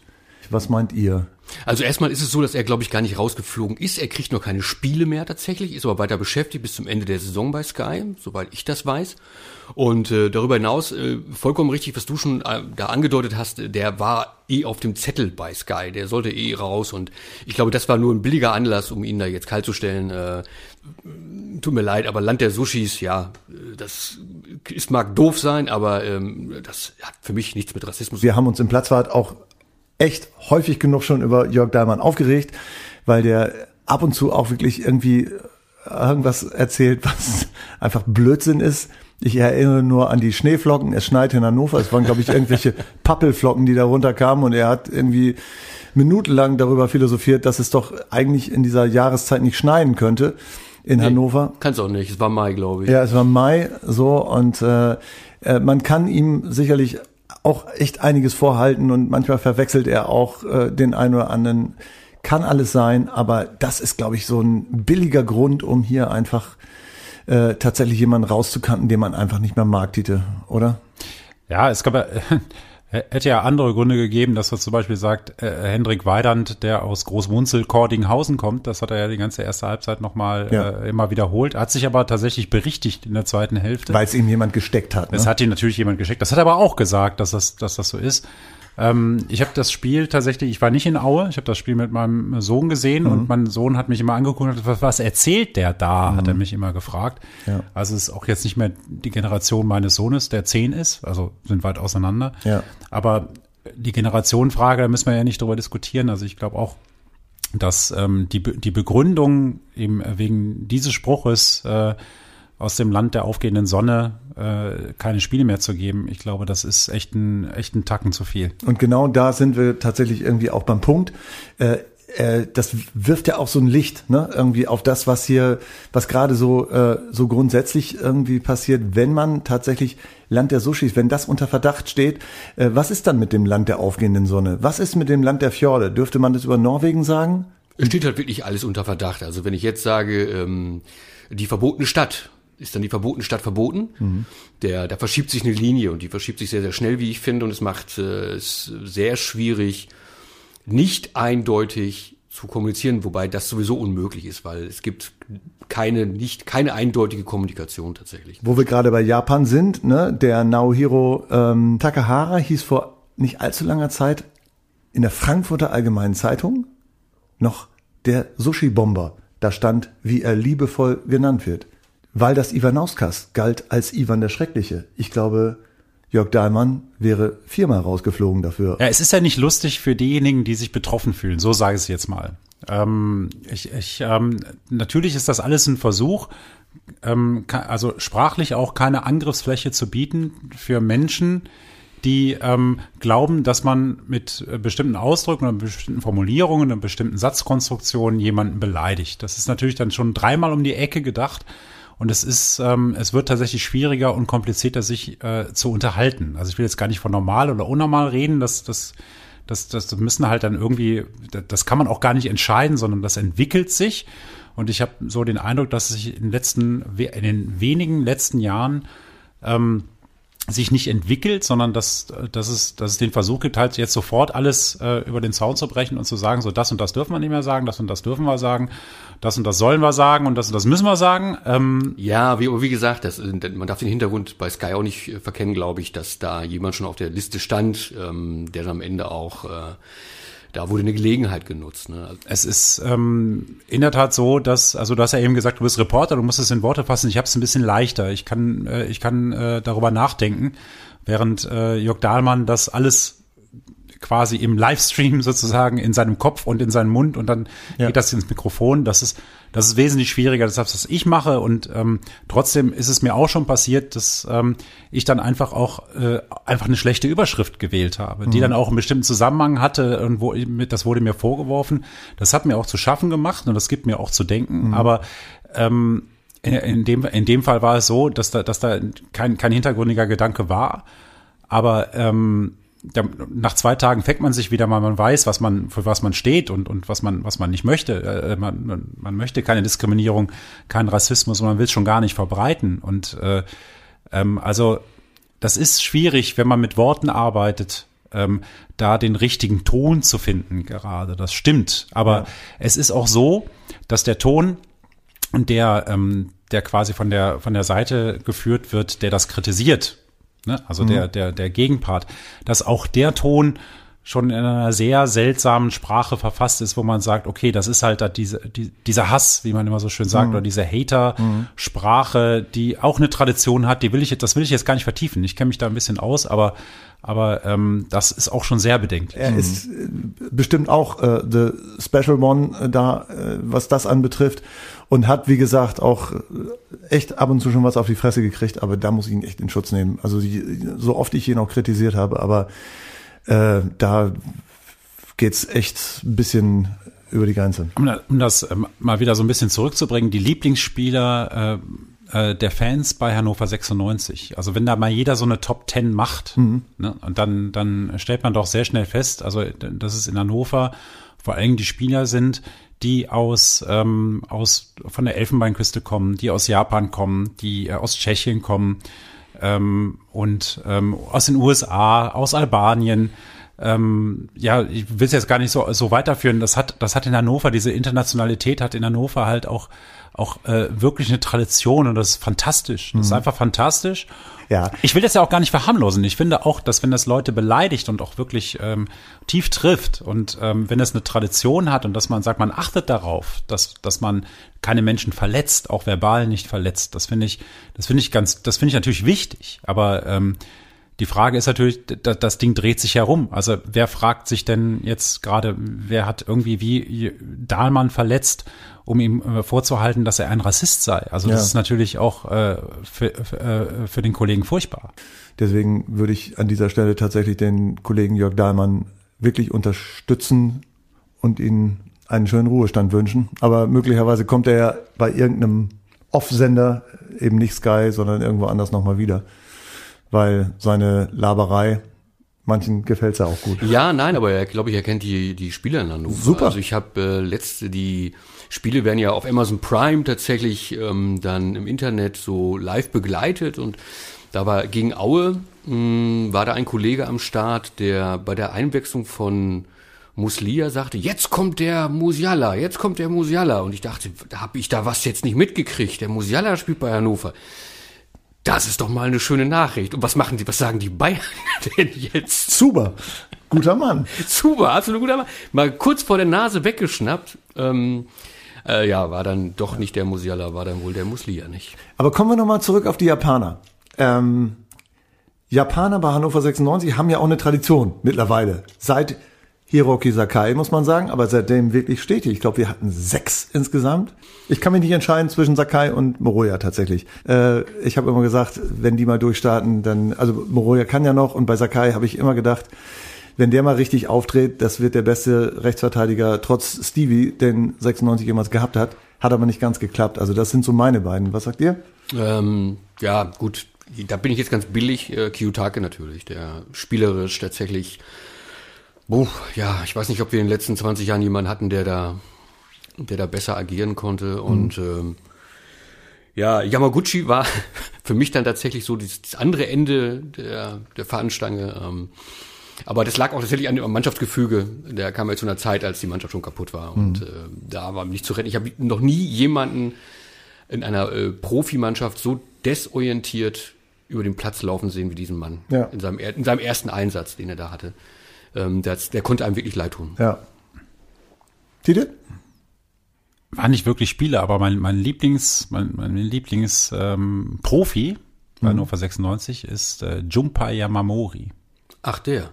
Was meint ihr? Also erstmal ist es so, dass er, glaube ich, gar nicht rausgeflogen ist. Er kriegt noch keine Spiele mehr tatsächlich, ist aber weiter beschäftigt bis zum Ende der Saison bei Sky, soweit ich das weiß. Und äh, darüber hinaus, äh, vollkommen richtig, was du schon äh, da angedeutet hast, der war eh auf dem Zettel bei Sky, der sollte eh raus. Und ich glaube, das war nur ein billiger Anlass, um ihn da jetzt kalt zu stellen. Äh, tut mir leid, aber Land der Sushis, ja, das ist mag doof sein, aber ähm, das hat für mich nichts mit Rassismus. Wir haben uns im Platzwart auch echt häufig genug schon über Jörg Dahlmann aufgeregt, weil der ab und zu auch wirklich irgendwie irgendwas erzählt, was (laughs) einfach Blödsinn ist. Ich erinnere nur an die Schneeflocken. Es schneit in Hannover. Es waren, glaube ich, irgendwelche (laughs) Pappelflocken, die da runterkamen. Und er hat irgendwie minutenlang darüber philosophiert, dass es doch eigentlich in dieser Jahreszeit nicht schneien könnte in nee, Hannover. Kann es auch nicht. Es war Mai, glaube ich. Ja, es war Mai so. Und äh, äh, man kann ihm sicherlich auch echt einiges vorhalten. Und manchmal verwechselt er auch äh, den einen oder anderen. Kann alles sein. Aber das ist, glaube ich, so ein billiger Grund, um hier einfach äh, tatsächlich jemanden rauszukanten, den man einfach nicht mehr mag, Tite, oder? Ja, es gab ja, (laughs) hätte ja andere Gründe gegeben, dass er zum Beispiel sagt, äh, Hendrik Weidand, der aus Großmunzel, Kordinghausen kommt, das hat er ja die ganze erste Halbzeit nochmal ja. äh, immer wiederholt, hat sich aber tatsächlich berichtigt in der zweiten Hälfte. Weil es ihm jemand gesteckt hat. Ne? Es hat ihm natürlich jemand gesteckt. Das hat er aber auch gesagt, dass das, dass das so ist. Ähm, ich habe das Spiel tatsächlich, ich war nicht in Aue, ich habe das Spiel mit meinem Sohn gesehen mhm. und mein Sohn hat mich immer angeguckt, was, was erzählt der da, mhm. hat er mich immer gefragt. Ja. Also es ist auch jetzt nicht mehr die Generation meines Sohnes, der zehn ist, also sind weit auseinander. Ja. Aber die Generationenfrage, da müssen wir ja nicht drüber diskutieren. Also ich glaube auch, dass ähm, die, die Begründung eben wegen dieses Spruches äh, aus dem Land der aufgehenden Sonne äh, keine Spiele mehr zu geben. Ich glaube, das ist echt ein, echt ein Tacken zu viel. Und genau da sind wir tatsächlich irgendwie auch beim Punkt. Äh, äh, das wirft ja auch so ein Licht ne, irgendwie auf das, was hier, was gerade so äh, so grundsätzlich irgendwie passiert, wenn man tatsächlich Land der Sushis, wenn das unter Verdacht steht, äh, was ist dann mit dem Land der aufgehenden Sonne? Was ist mit dem Land der Fjorde? Dürfte man das über Norwegen sagen? Es steht halt wirklich alles unter Verdacht. Also wenn ich jetzt sage, ähm, die verbotene Stadt, ist dann die verbotene Stadt verboten. Mhm. Der, da verschiebt sich eine Linie und die verschiebt sich sehr, sehr schnell, wie ich finde, und es macht äh, es sehr schwierig, nicht eindeutig zu kommunizieren, wobei das sowieso unmöglich ist, weil es gibt keine nicht keine eindeutige Kommunikation tatsächlich. Wo wir gerade bei Japan sind, ne, der Naohiro ähm, Takahara hieß vor nicht allzu langer Zeit in der Frankfurter Allgemeinen Zeitung noch der Sushi-Bomber. Da stand, wie er liebevoll genannt wird weil das Ivanauskas galt als Ivan der Schreckliche. Ich glaube, Jörg Dahlmann wäre viermal rausgeflogen dafür. Ja, es ist ja nicht lustig für diejenigen, die sich betroffen fühlen. So sage ich es jetzt mal. Ähm, ich, ich, ähm, natürlich ist das alles ein Versuch, ähm, also sprachlich auch keine Angriffsfläche zu bieten für Menschen, die ähm, glauben, dass man mit äh, bestimmten Ausdrücken oder bestimmten Formulierungen und bestimmten Satzkonstruktionen jemanden beleidigt. Das ist natürlich dann schon dreimal um die Ecke gedacht. Und es ist, ähm, es wird tatsächlich schwieriger und komplizierter, sich äh, zu unterhalten. Also ich will jetzt gar nicht von normal oder unnormal reden, das, das, das, das müssen halt dann irgendwie, das kann man auch gar nicht entscheiden, sondern das entwickelt sich. Und ich habe so den Eindruck, dass sich in letzten, in den wenigen letzten Jahren ähm, sich nicht entwickelt, sondern dass, dass, es, dass es den Versuch gibt, halt jetzt sofort alles äh, über den Zaun zu brechen und zu sagen, so das und das dürfen wir nicht mehr sagen, das und das dürfen wir sagen, das und das sollen wir sagen und das und das müssen wir sagen. Ähm, ja, wie, wie gesagt, das, man darf den Hintergrund bei Sky auch nicht äh, verkennen, glaube ich, dass da jemand schon auf der Liste stand, ähm, der am Ende auch äh, da wurde eine Gelegenheit genutzt. Ne? Also es ist ähm, in der Tat so, dass, also du hast ja eben gesagt, du bist Reporter, du musst es in Worte fassen. Ich habe es ein bisschen leichter. Ich kann, äh, ich kann äh, darüber nachdenken, während äh, Jörg Dahlmann das alles quasi im Livestream (laughs) sozusagen in seinem Kopf und in seinen Mund und dann ja. geht das ins Mikrofon. Das ist das ist wesentlich schwieriger, das ist, was ich mache. Und ähm, trotzdem ist es mir auch schon passiert, dass ähm, ich dann einfach auch äh, einfach eine schlechte Überschrift gewählt habe, die mhm. dann auch einen bestimmten Zusammenhang hatte und wo das wurde mir vorgeworfen. Das hat mir auch zu schaffen gemacht und das gibt mir auch zu denken. Mhm. Aber ähm, in, in, dem, in dem Fall war es so, dass da, dass da kein, kein hintergründiger Gedanke war. Aber ähm, nach zwei Tagen fängt man sich wieder mal, man weiß, was man, für was man steht und, und was man, was man nicht möchte. Äh, man, man möchte keine Diskriminierung, keinen Rassismus und man will es schon gar nicht verbreiten. Und äh, ähm, also das ist schwierig, wenn man mit Worten arbeitet, ähm, da den richtigen Ton zu finden gerade. Das stimmt. Aber ja. es ist auch so, dass der Ton, der, ähm, der quasi von der, von der Seite geführt wird, der das kritisiert, ne? also mhm. der, der, der Gegenpart, dass auch der Ton schon in einer sehr seltsamen Sprache verfasst ist, wo man sagt, okay, das ist halt da diese, die, dieser Hass, wie man immer so schön sagt, mhm. oder diese Hater-Sprache, die auch eine Tradition hat, die will ich, das will ich jetzt gar nicht vertiefen. Ich kenne mich da ein bisschen aus, aber aber ähm, das ist auch schon sehr bedenklich. Er ist äh, bestimmt auch äh, the special one äh, da, äh, was das anbetrifft und hat, wie gesagt, auch äh, echt ab und zu schon was auf die Fresse gekriegt, aber da muss ich ihn echt in Schutz nehmen. Also so oft ich ihn auch kritisiert habe, aber äh, da geht's echt ein bisschen über die Grenze. Um, um das ähm, mal wieder so ein bisschen zurückzubringen, die Lieblingsspieler äh, äh, der Fans bei Hannover 96. Also wenn da mal jeder so eine Top 10 macht, mhm. ne, und dann, dann stellt man doch sehr schnell fest, also dass es in Hannover vor allem die Spieler sind, die aus, ähm, aus von der Elfenbeinküste kommen, die aus Japan kommen, die äh, aus Tschechien kommen, ähm, und ähm, aus den USA, aus Albanien. Ähm, ja, ich will es jetzt gar nicht so, so weiterführen. Das hat, das hat in Hannover, diese Internationalität hat in Hannover halt auch, auch äh, wirklich eine Tradition und das ist fantastisch. Das ist mhm. einfach fantastisch. Ja. Ich will das ja auch gar nicht verharmlosen. Ich finde auch, dass wenn das Leute beleidigt und auch wirklich ähm, tief trifft und ähm, wenn es eine Tradition hat und dass man sagt, man achtet darauf, dass, dass man keine Menschen verletzt, auch verbal nicht verletzt, das finde ich, das finde ich ganz, das finde ich natürlich wichtig. Aber ähm, die Frage ist natürlich, das, Ding dreht sich herum. Also wer fragt sich denn jetzt gerade, wer hat irgendwie wie Dahlmann verletzt um ihm äh, vorzuhalten, dass er ein Rassist sei. Also das ja. ist natürlich auch äh, für, für, äh, für den Kollegen furchtbar. Deswegen würde ich an dieser Stelle tatsächlich den Kollegen Jörg Dahlmann wirklich unterstützen und ihnen einen schönen Ruhestand wünschen. Aber möglicherweise kommt er ja bei irgendeinem Off-Sender, eben nicht Sky, sondern irgendwo anders nochmal wieder. Weil seine Laberei, manchen gefällt es ja auch gut. Ja, nein, aber er, glaube ich, er kennt die, die Spieler in Hannover. Super. Also ich habe äh, letzte die Spiele werden ja auf Amazon Prime tatsächlich ähm, dann im Internet so live begleitet und da war gegen Aue mh, hm, war da ein Kollege am Start, der bei der Einwechslung von Muslia sagte, jetzt kommt der Musiala, jetzt kommt der Musiala. Und ich dachte, da habe ich da was jetzt nicht mitgekriegt. Der Musiala spielt bei Hannover. Das ist doch mal eine schöne Nachricht. Und was machen die, was sagen die Bayern (laughs) denn jetzt? Super. Guter Mann. Super, absolut guter Mann. Mal kurz vor der Nase weggeschnappt. Ähm, äh, ja, war dann doch nicht der Musiala, war dann wohl der Muslia nicht. Aber kommen wir nochmal zurück auf die Japaner. Ähm, Japaner bei Hannover 96 haben ja auch eine Tradition mittlerweile. Seit Hiroki Sakai, muss man sagen, aber seitdem wirklich stetig. Ich glaube, wir hatten sechs insgesamt. Ich kann mich nicht entscheiden zwischen Sakai und Moroja tatsächlich. Äh, ich habe immer gesagt, wenn die mal durchstarten, dann, also Moroja kann ja noch und bei Sakai habe ich immer gedacht, wenn der mal richtig auftritt, das wird der beste Rechtsverteidiger trotz Stevie, den 96 jemals gehabt hat. Hat aber nicht ganz geklappt. Also das sind so meine beiden. Was sagt ihr? Ähm, ja, gut. Da bin ich jetzt ganz billig. Äh, Kiyotake natürlich, der spielerisch tatsächlich. Buh, ja, ich weiß nicht, ob wir in den letzten 20 Jahren jemanden hatten, der da, der da besser agieren konnte. Und mhm. ähm, ja, Yamaguchi war (laughs) für mich dann tatsächlich so das, das andere Ende der, der Fahnenstange. Ähm, aber das lag auch tatsächlich an dem Mannschaftsgefüge. Der kam ja zu einer Zeit, als die Mannschaft schon kaputt war. Und mhm. äh, da war nicht zu retten. Ich habe noch nie jemanden in einer äh, Profimannschaft so desorientiert über den Platz laufen sehen wie diesen Mann. Ja. In, seinem, in seinem ersten Einsatz, den er da hatte. Ähm, das, der konnte einem wirklich leid tun. Ja. Tite? War nicht wirklich Spieler, aber mein, mein Lieblings, mein, mein Lieblings ähm, Profi bei mhm. Hannover 96 ist äh, Jumpa Yamamori. Ach, der.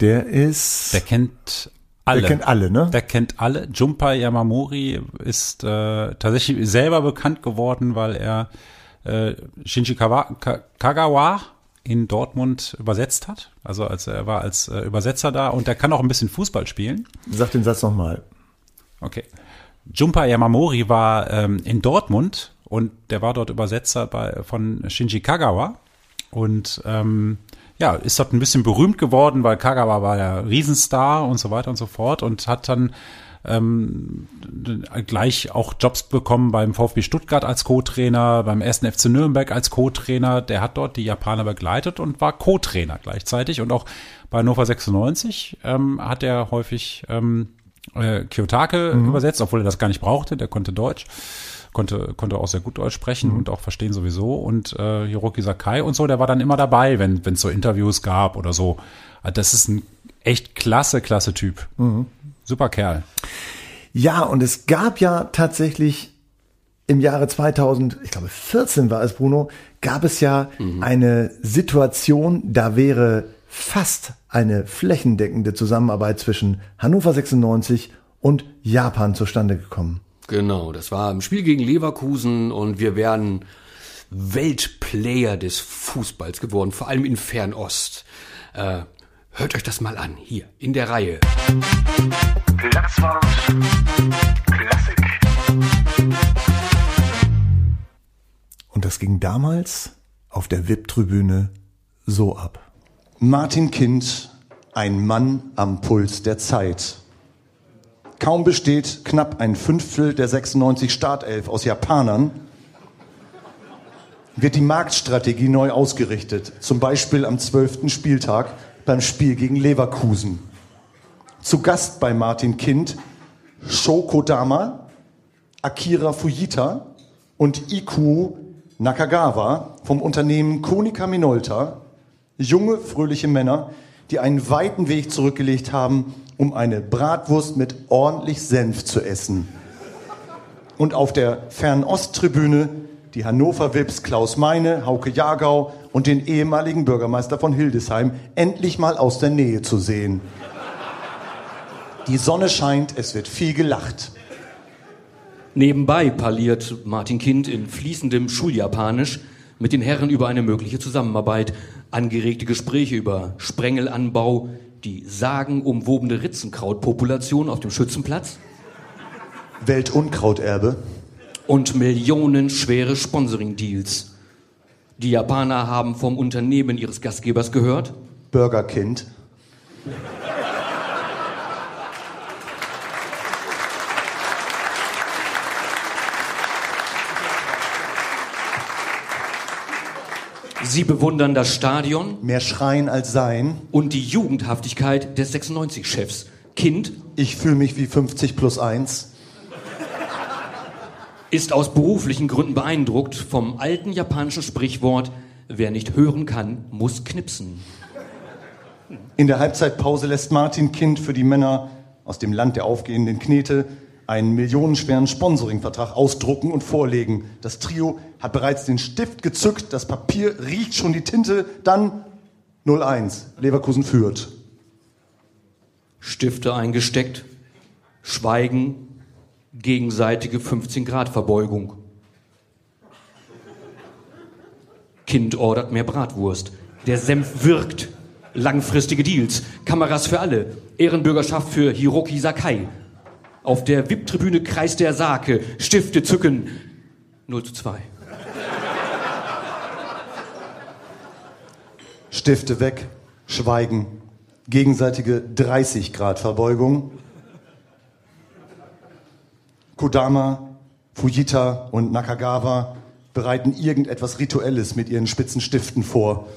Der ist. Der kennt alle. Der kennt alle, ne? Der kennt alle. Jumpa Yamamori ist äh, tatsächlich selber bekannt geworden, weil er äh, Shinji Kawa, Kagawa in Dortmund übersetzt hat. Also als er war als äh, Übersetzer da und der kann auch ein bisschen Fußball spielen. Sag den Satz nochmal. Okay. Jumpa Yamamori war ähm, in Dortmund und der war dort Übersetzer bei, von Shinji Kagawa und ähm, ja, ist dort ein bisschen berühmt geworden, weil Kagawa war ja Riesenstar und so weiter und so fort und hat dann ähm, gleich auch Jobs bekommen beim VfB Stuttgart als Co-Trainer, beim 1. FC Nürnberg als Co-Trainer. Der hat dort die Japaner begleitet und war Co-Trainer gleichzeitig. Und auch bei Hannover 96 ähm, hat er häufig ähm, äh, Kiyotake mhm. übersetzt, obwohl er das gar nicht brauchte. Der konnte Deutsch konnte, konnte auch sehr gut Deutsch sprechen mhm. und auch verstehen sowieso. Und äh, Hiroki Sakai und so, der war dann immer dabei, wenn es so Interviews gab oder so. Also das ist ein echt klasse, klasse Typ. Mhm. Super Kerl. Ja, und es gab ja tatsächlich im Jahre 2000, ich glaube 14 war es, Bruno, gab es ja mhm. eine Situation, da wäre fast eine flächendeckende Zusammenarbeit zwischen Hannover 96 und Japan zustande gekommen. Genau, das war im Spiel gegen Leverkusen und wir wären Weltplayer des Fußballs geworden, vor allem in Fernost. Äh, hört euch das mal an, hier in der Reihe. Platzwart Klassik. Und das ging damals auf der VIP-Tribüne so ab. Martin Kind, ein Mann am Puls der Zeit. Kaum besteht knapp ein Fünftel der 96 Startelf aus Japanern, wird die Marktstrategie neu ausgerichtet. Zum Beispiel am 12. Spieltag beim Spiel gegen Leverkusen. Zu Gast bei Martin Kind Shokodama, Akira Fujita und Iku Nakagawa vom Unternehmen Konica Minolta. Junge, fröhliche Männer, die einen weiten Weg zurückgelegt haben, um eine Bratwurst mit ordentlich Senf zu essen. Und auf der Fernosttribüne die Hannover Wips Klaus Meine, Hauke Jagau und den ehemaligen Bürgermeister von Hildesheim endlich mal aus der Nähe zu sehen. Die Sonne scheint, es wird viel gelacht. Nebenbei parliert Martin Kind in fließendem Schuljapanisch mit den Herren über eine mögliche Zusammenarbeit, angeregte Gespräche über Sprengelanbau, die sagenumwobene Ritzenkrautpopulation auf dem Schützenplatz. Weltunkrauterbe. Und millionenschwere Sponsoring-Deals. Die Japaner haben vom Unternehmen ihres Gastgebers gehört. Burgerkind. Sie bewundern das Stadion. Mehr schreien als sein. Und die Jugendhaftigkeit des 96-Chefs. Kind. Ich fühle mich wie 50 plus 1. Ist aus beruflichen Gründen beeindruckt vom alten japanischen Sprichwort, wer nicht hören kann, muss knipsen. In der Halbzeitpause lässt Martin Kind für die Männer aus dem Land der aufgehenden Knete einen millionenschweren Sponsoringvertrag ausdrucken und vorlegen. Das Trio hat bereits den Stift gezückt, das Papier riecht schon die Tinte, dann 01, Leverkusen führt. Stifte eingesteckt, Schweigen, gegenseitige 15 Grad Verbeugung. Kind ordert mehr Bratwurst. Der Senf wirkt. Langfristige Deals, Kameras für alle, Ehrenbürgerschaft für Hiroki Sakai, auf der VIP-Tribüne kreist der Sake, Stifte zücken. 0 zu 2. Stifte weg, Schweigen, gegenseitige 30 Grad Verbeugung. Kodama, Fujita und Nakagawa bereiten irgendetwas Rituelles mit ihren spitzen Stiften vor.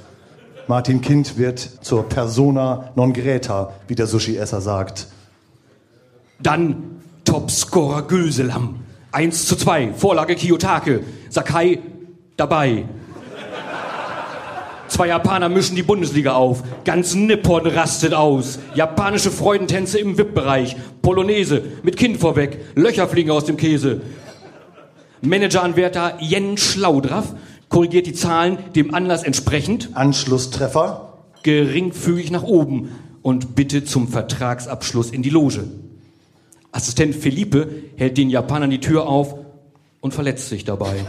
Martin Kind wird zur Persona non grata, wie der Sushi-Esser sagt. Dann Topscorer Gülselam. 1 zu 2, Vorlage Kiyotake. Sakai dabei. Zwei Japaner mischen die Bundesliga auf. Ganz Nippon rastet aus. Japanische Freudentänze im VIP-Bereich. Polonaise mit Kind vorweg. Löcher fliegen aus dem Käse. Manageranwärter Jen Schlaudraff korrigiert die Zahlen dem Anlass entsprechend. Anschlusstreffer. Geringfügig nach oben und bitte zum Vertragsabschluss in die Loge. Assistent Felipe hält den Japanern die Tür auf und verletzt sich dabei.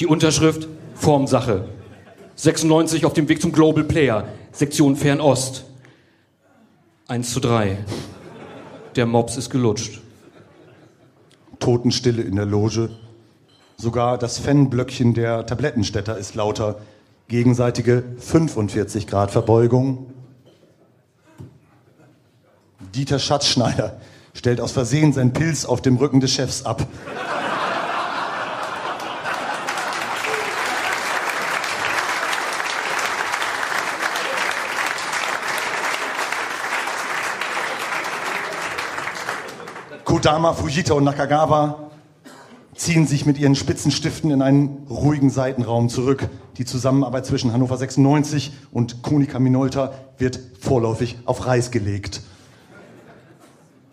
Die Unterschrift Formsache. 96 auf dem Weg zum Global Player, Sektion Fernost. 1 zu 3. Der Mops ist gelutscht. Totenstille in der Loge. Sogar das Fanblöckchen der Tablettenstädter ist lauter. Gegenseitige 45 Grad Verbeugung. Dieter Schatzschneider stellt aus Versehen seinen Pilz auf dem Rücken des Chefs ab. Kodama, Fujita und Nakagawa ziehen sich mit ihren Spitzenstiften in einen ruhigen Seitenraum zurück. Die Zusammenarbeit zwischen Hannover 96 und Konica Minolta wird vorläufig auf Reis gelegt.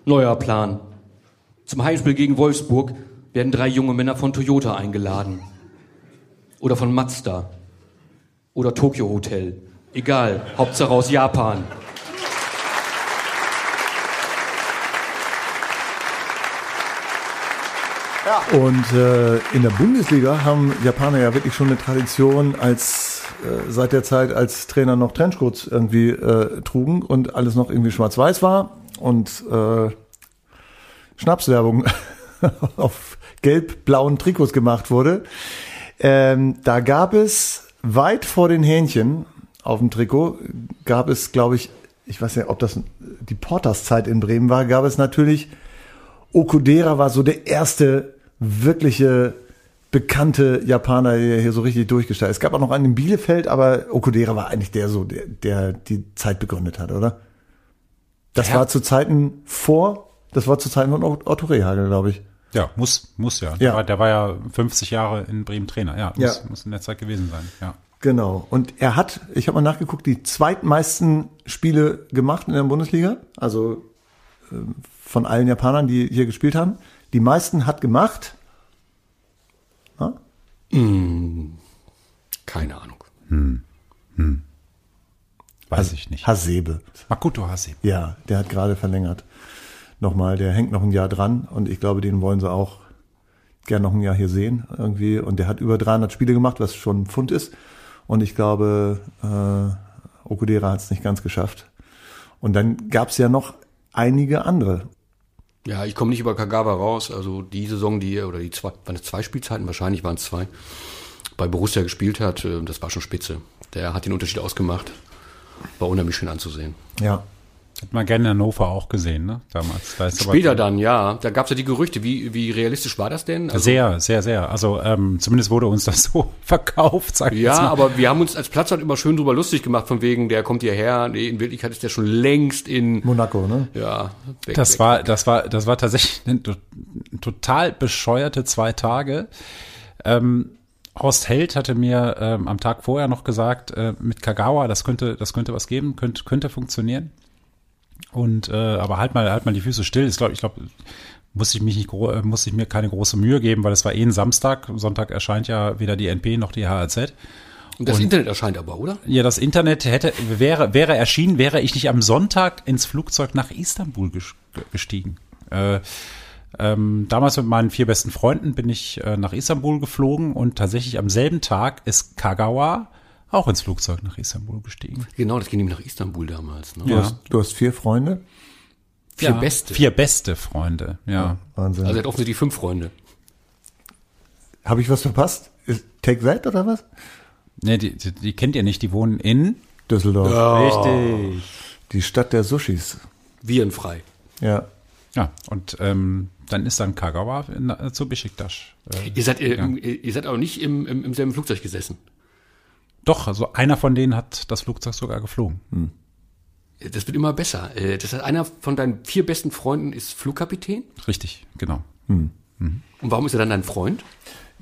Neuer Plan. Zum Heimspiel gegen Wolfsburg werden drei junge Männer von Toyota eingeladen. Oder von Mazda. Oder Tokyo Hotel. Egal, Hauptsache aus Japan. Und äh, in der Bundesliga haben Japaner ja wirklich schon eine Tradition, als äh, seit der Zeit, als Trainer noch Trenchcoats irgendwie äh, trugen und alles noch irgendwie schwarz-weiß war und äh, Schnapswerbung (laughs) auf gelb-blauen Trikots gemacht wurde. Ähm, da gab es weit vor den Hähnchen auf dem Trikot, gab es, glaube ich, ich weiß ja, ob das die Porters-Zeit in Bremen war, gab es natürlich Okudera war so der erste wirkliche bekannte Japaner, der hier so richtig durchgestartet. Es gab auch noch einen in Bielefeld, aber Okudera war eigentlich der so, der, der die Zeit begründet hat, oder? Das Ja. war zu Zeiten vor, das war zu Zeiten von Otto Rehagel, glaube ich. Ja, muss, muss ja. Ja. Der, war, der war ja 50 Jahre in Bremen Trainer. Ja, muss, Ja. muss in der Zeit gewesen sein. Ja. Genau. Und er hat, ich habe mal nachgeguckt, die zweitmeisten Spiele gemacht in der Bundesliga. Also von allen Japanern, die hier gespielt haben. Die meisten hat gemacht. Na? Keine Ahnung. Weiß ich nicht. Hasebe. Makoto Hase. Ja, der hat gerade verlängert. Nochmal, der hängt noch ein Jahr dran und ich glaube, den wollen sie auch gern noch ein Jahr hier sehen irgendwie. Und der hat über 300 Spiele gemacht, was schon ein Pfund ist. Und ich glaube, äh, Okudera hat es nicht ganz geschafft. Und dann gab es ja noch einige andere. Ja, ich komme nicht über Kagawa raus. Also die Saison, die er, oder die zwei, waren es zwei Spielzeiten? Wahrscheinlich waren es zwei. Bei Borussia gespielt hat, äh, das war schon spitze. Der hat den Unterschied ausgemacht. War unheimlich schön anzusehen. Ja. Hat man gerne in Hannover auch gesehen, ne? Damals. Da ist aber- Später dann, ja. Da gab es ja die Gerüchte. Wie, wie realistisch war das denn? Also, Sehr, sehr, sehr. Also ähm, zumindest wurde uns das (laughs) so verkauft, sag ich jetzt ja, mal. aber wir haben uns als Platz halt immer schön drüber lustig gemacht, von wegen, der kommt hierher. Nee, in Wirklichkeit ist der schon längst in, Monaco, ne? ja, weg, Das weg. war, das war, das war tatsächlich eine to- total bescheuerte zwei Tage. Ähm, Horst Held hatte mir ähm, am Tag vorher noch gesagt, äh, mit Kagawa, das könnte, das könnte was geben, könnte, könnte funktionieren. Und äh, aber halt mal, halt mal die Füße still. Ich glaube, ich glaube, muss ich mich nicht, äh, muss ich mir keine große Mühe geben, weil es war eh ein Samstag. Sonntag erscheint ja weder die NP noch die HRZ. Und das Internet erscheint aber, oder? Ja, das Internet hätte, wäre, wäre erschienen, wäre ich nicht am Sonntag ins Flugzeug nach Istanbul ges- gestiegen. Äh, ähm, damals mit meinen vier besten Freunden bin ich äh, nach Istanbul geflogen und tatsächlich am selben Tag ist Kagawa auch ins Flugzeug nach Istanbul gestiegen. Genau, das ging nämlich nach Istanbul damals. Ne? Du, hast, du hast vier Freunde. Vier Ja, Beste. Vier beste Freunde, ja. Wahnsinn. Also er hat offensichtlich fünf Freunde. Habe ich was verpasst? Ist Take That oder was? Nee, die, die, die kennt ihr nicht, die wohnen in. Düsseldorf. Richtig. Die Stadt der Sushis. Virenfrei. Ja. Ja, und ähm, dann ist dann Kagawa in, äh, zu Besiktas. Äh, Ihr seid, äh, ihr seid aber nicht im, im, im selben Flugzeug gesessen. Doch, also einer von denen hat das Flugzeug sogar geflogen. Das wird immer besser. Äh, Das heißt, einer von deinen vier besten Freunden ist Flugkapitän. Richtig, genau. Und warum ist er dann dein Freund?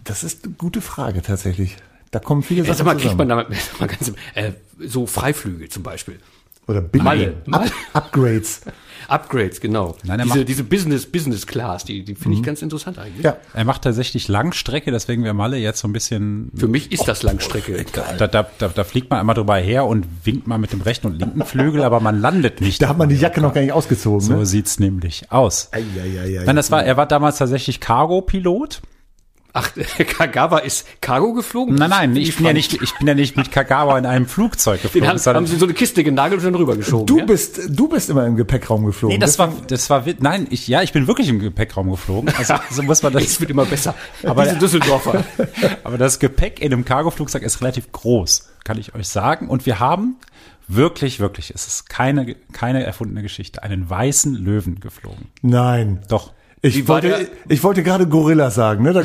Das ist eine gute Frage tatsächlich. Da kommen viele Sachen sag mal, kriegt man damit mal ganz, äh, so Freiflüge zum Beispiel. Oder Big Malle. Malle. Up Upgrades. (laughs) Upgrades, genau. Nein, er diese, macht- diese Business, Business Class, die, die finde ich ganz interessant eigentlich. Ja. Er macht tatsächlich Langstrecke, deswegen wäre Malle jetzt so ein bisschen. Für mich ist das Langstrecke. Da, da, da, da fliegt man einmal drüber her und winkt mal mit dem rechten und linken Flügel, aber man landet nicht. Da hat man die Jacke noch gar nicht ausgezogen. So ne? sieht's nämlich aus. Eieieiei. Nein, das war, er war damals tatsächlich Cargo-Pilot. Ach, (laughs) Kagawa ist Cargo geflogen? Nein, nein, ich bin ja nicht, ich bin ja nicht mit Kagawa in einem Flugzeug Den geflogen. haben, sondern- haben sie in so eine Kiste genagelt und dann rübergeschoben. Du ja? bist, du bist immer im Gepäckraum geflogen. nee, das war, das war, nein, ich, ja, ich bin wirklich im Gepäckraum geflogen. Also, (laughs) so muss man Es das, wird immer besser. Aber- Diese Düsseldorfer. (laughs) aber das Gepäck in einem Cargoflugzeug ist relativ groß, kann ich euch sagen. Und wir haben Wirklich, wirklich. Es ist keine, keine erfundene Geschichte. Einen weißen Löwen geflogen. Nein. Doch. Ich wollte, der- ich wollte gerade Gorilla sagen, ne? Da,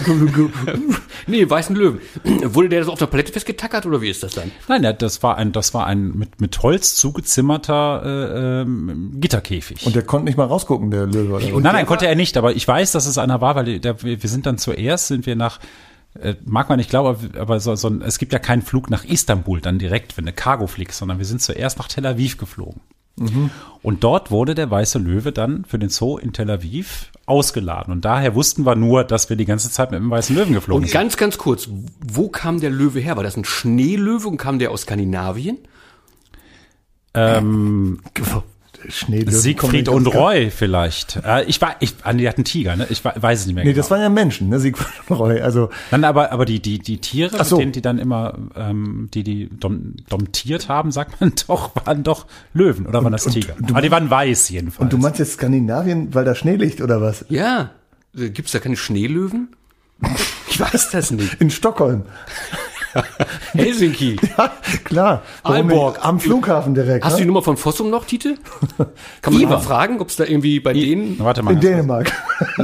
(laughs) Nee, weißen Löwen. Wurde der so auf der Palette festgetackert oder wie ist das dann? Nein, das war ein, das war ein mit, mit Holz zugezimmerter äh, ähm, Gitterkäfig. und der konnte nicht mal rausgucken, der Löwe. Oder was? nein, nein, konnte er nicht, aber ich weiß, dass es einer war, weil der, wir wir sind dann zuerst, sind wir nach, äh, mag man nicht glauben, aber, so, so, es gibt ja keinen Flug nach Istanbul dann direkt, wenn du Cargo fliegst, sondern wir sind zuerst nach Tel Aviv geflogen. Und dort wurde der weiße Löwe dann für den Zoo in Tel Aviv ausgeladen. Und daher wussten wir nur, dass wir die ganze Zeit mit dem weißen Löwen geflogen Und sind. ganz, ganz kurz, wo kam der Löwe her? War das ein Schneelöwe und kam der aus Skandinavien? Ähm, Schneelöwen Siegfried und Roy vielleicht. Äh, ich war, ich, ah, die hatten Tiger, ne? Ich weiß es nicht mehr Nee, genau. das waren ja Menschen, ne? Siegfried und Roy. Also, Nein, aber, aber die, die, die Tiere, so. mit denen die dann immer, ähm, die die dom, domtiert haben, sagt man (laughs) doch, waren doch Löwen oder waren das Tiger? aber die waren weiß jedenfalls. und du meinst jetzt Skandinavien, weil da Schnee liegt oder was? Ja. Gibt es da keine Schneelöwen? (laughs) Ich weiß das nicht. In Stockholm. (laughs) (laughs) Helsinki. Ja, klar. Aalborg. Am Flughafen direkt. Hast du die ne? Nummer von Fossum noch, Tite? (laughs) Kann man mal fragen, ob es da irgendwie bei denen... Warte mal. In Dänemark. (laughs)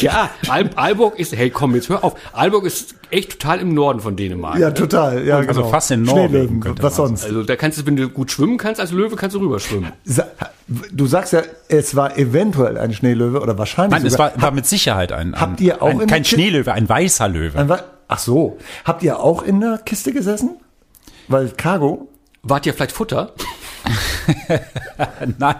Ja, Al Aalborg ist... Hey, komm, jetzt hör auf. Aalborg ist echt total im Norden von Dänemark. ja, total. Ja, Also genau. fast in Norwegen, was sonst? Also da kannst du, wenn du gut schwimmen kannst, als Löwe kannst du rüberschwimmen. Sa- Du sagst ja, es war eventuell ein Schneelöwe oder wahrscheinlich Nein, es sogar. war, war mit Sicherheit ein, ein, Habt ihr auch ein, in kein Schneelöwe, ein weißer Löwe. Ein Ach so. Habt ihr auch in der Kiste gesessen? Weil Cargo, Wart ihr vielleicht Futter? (laughs) Nein,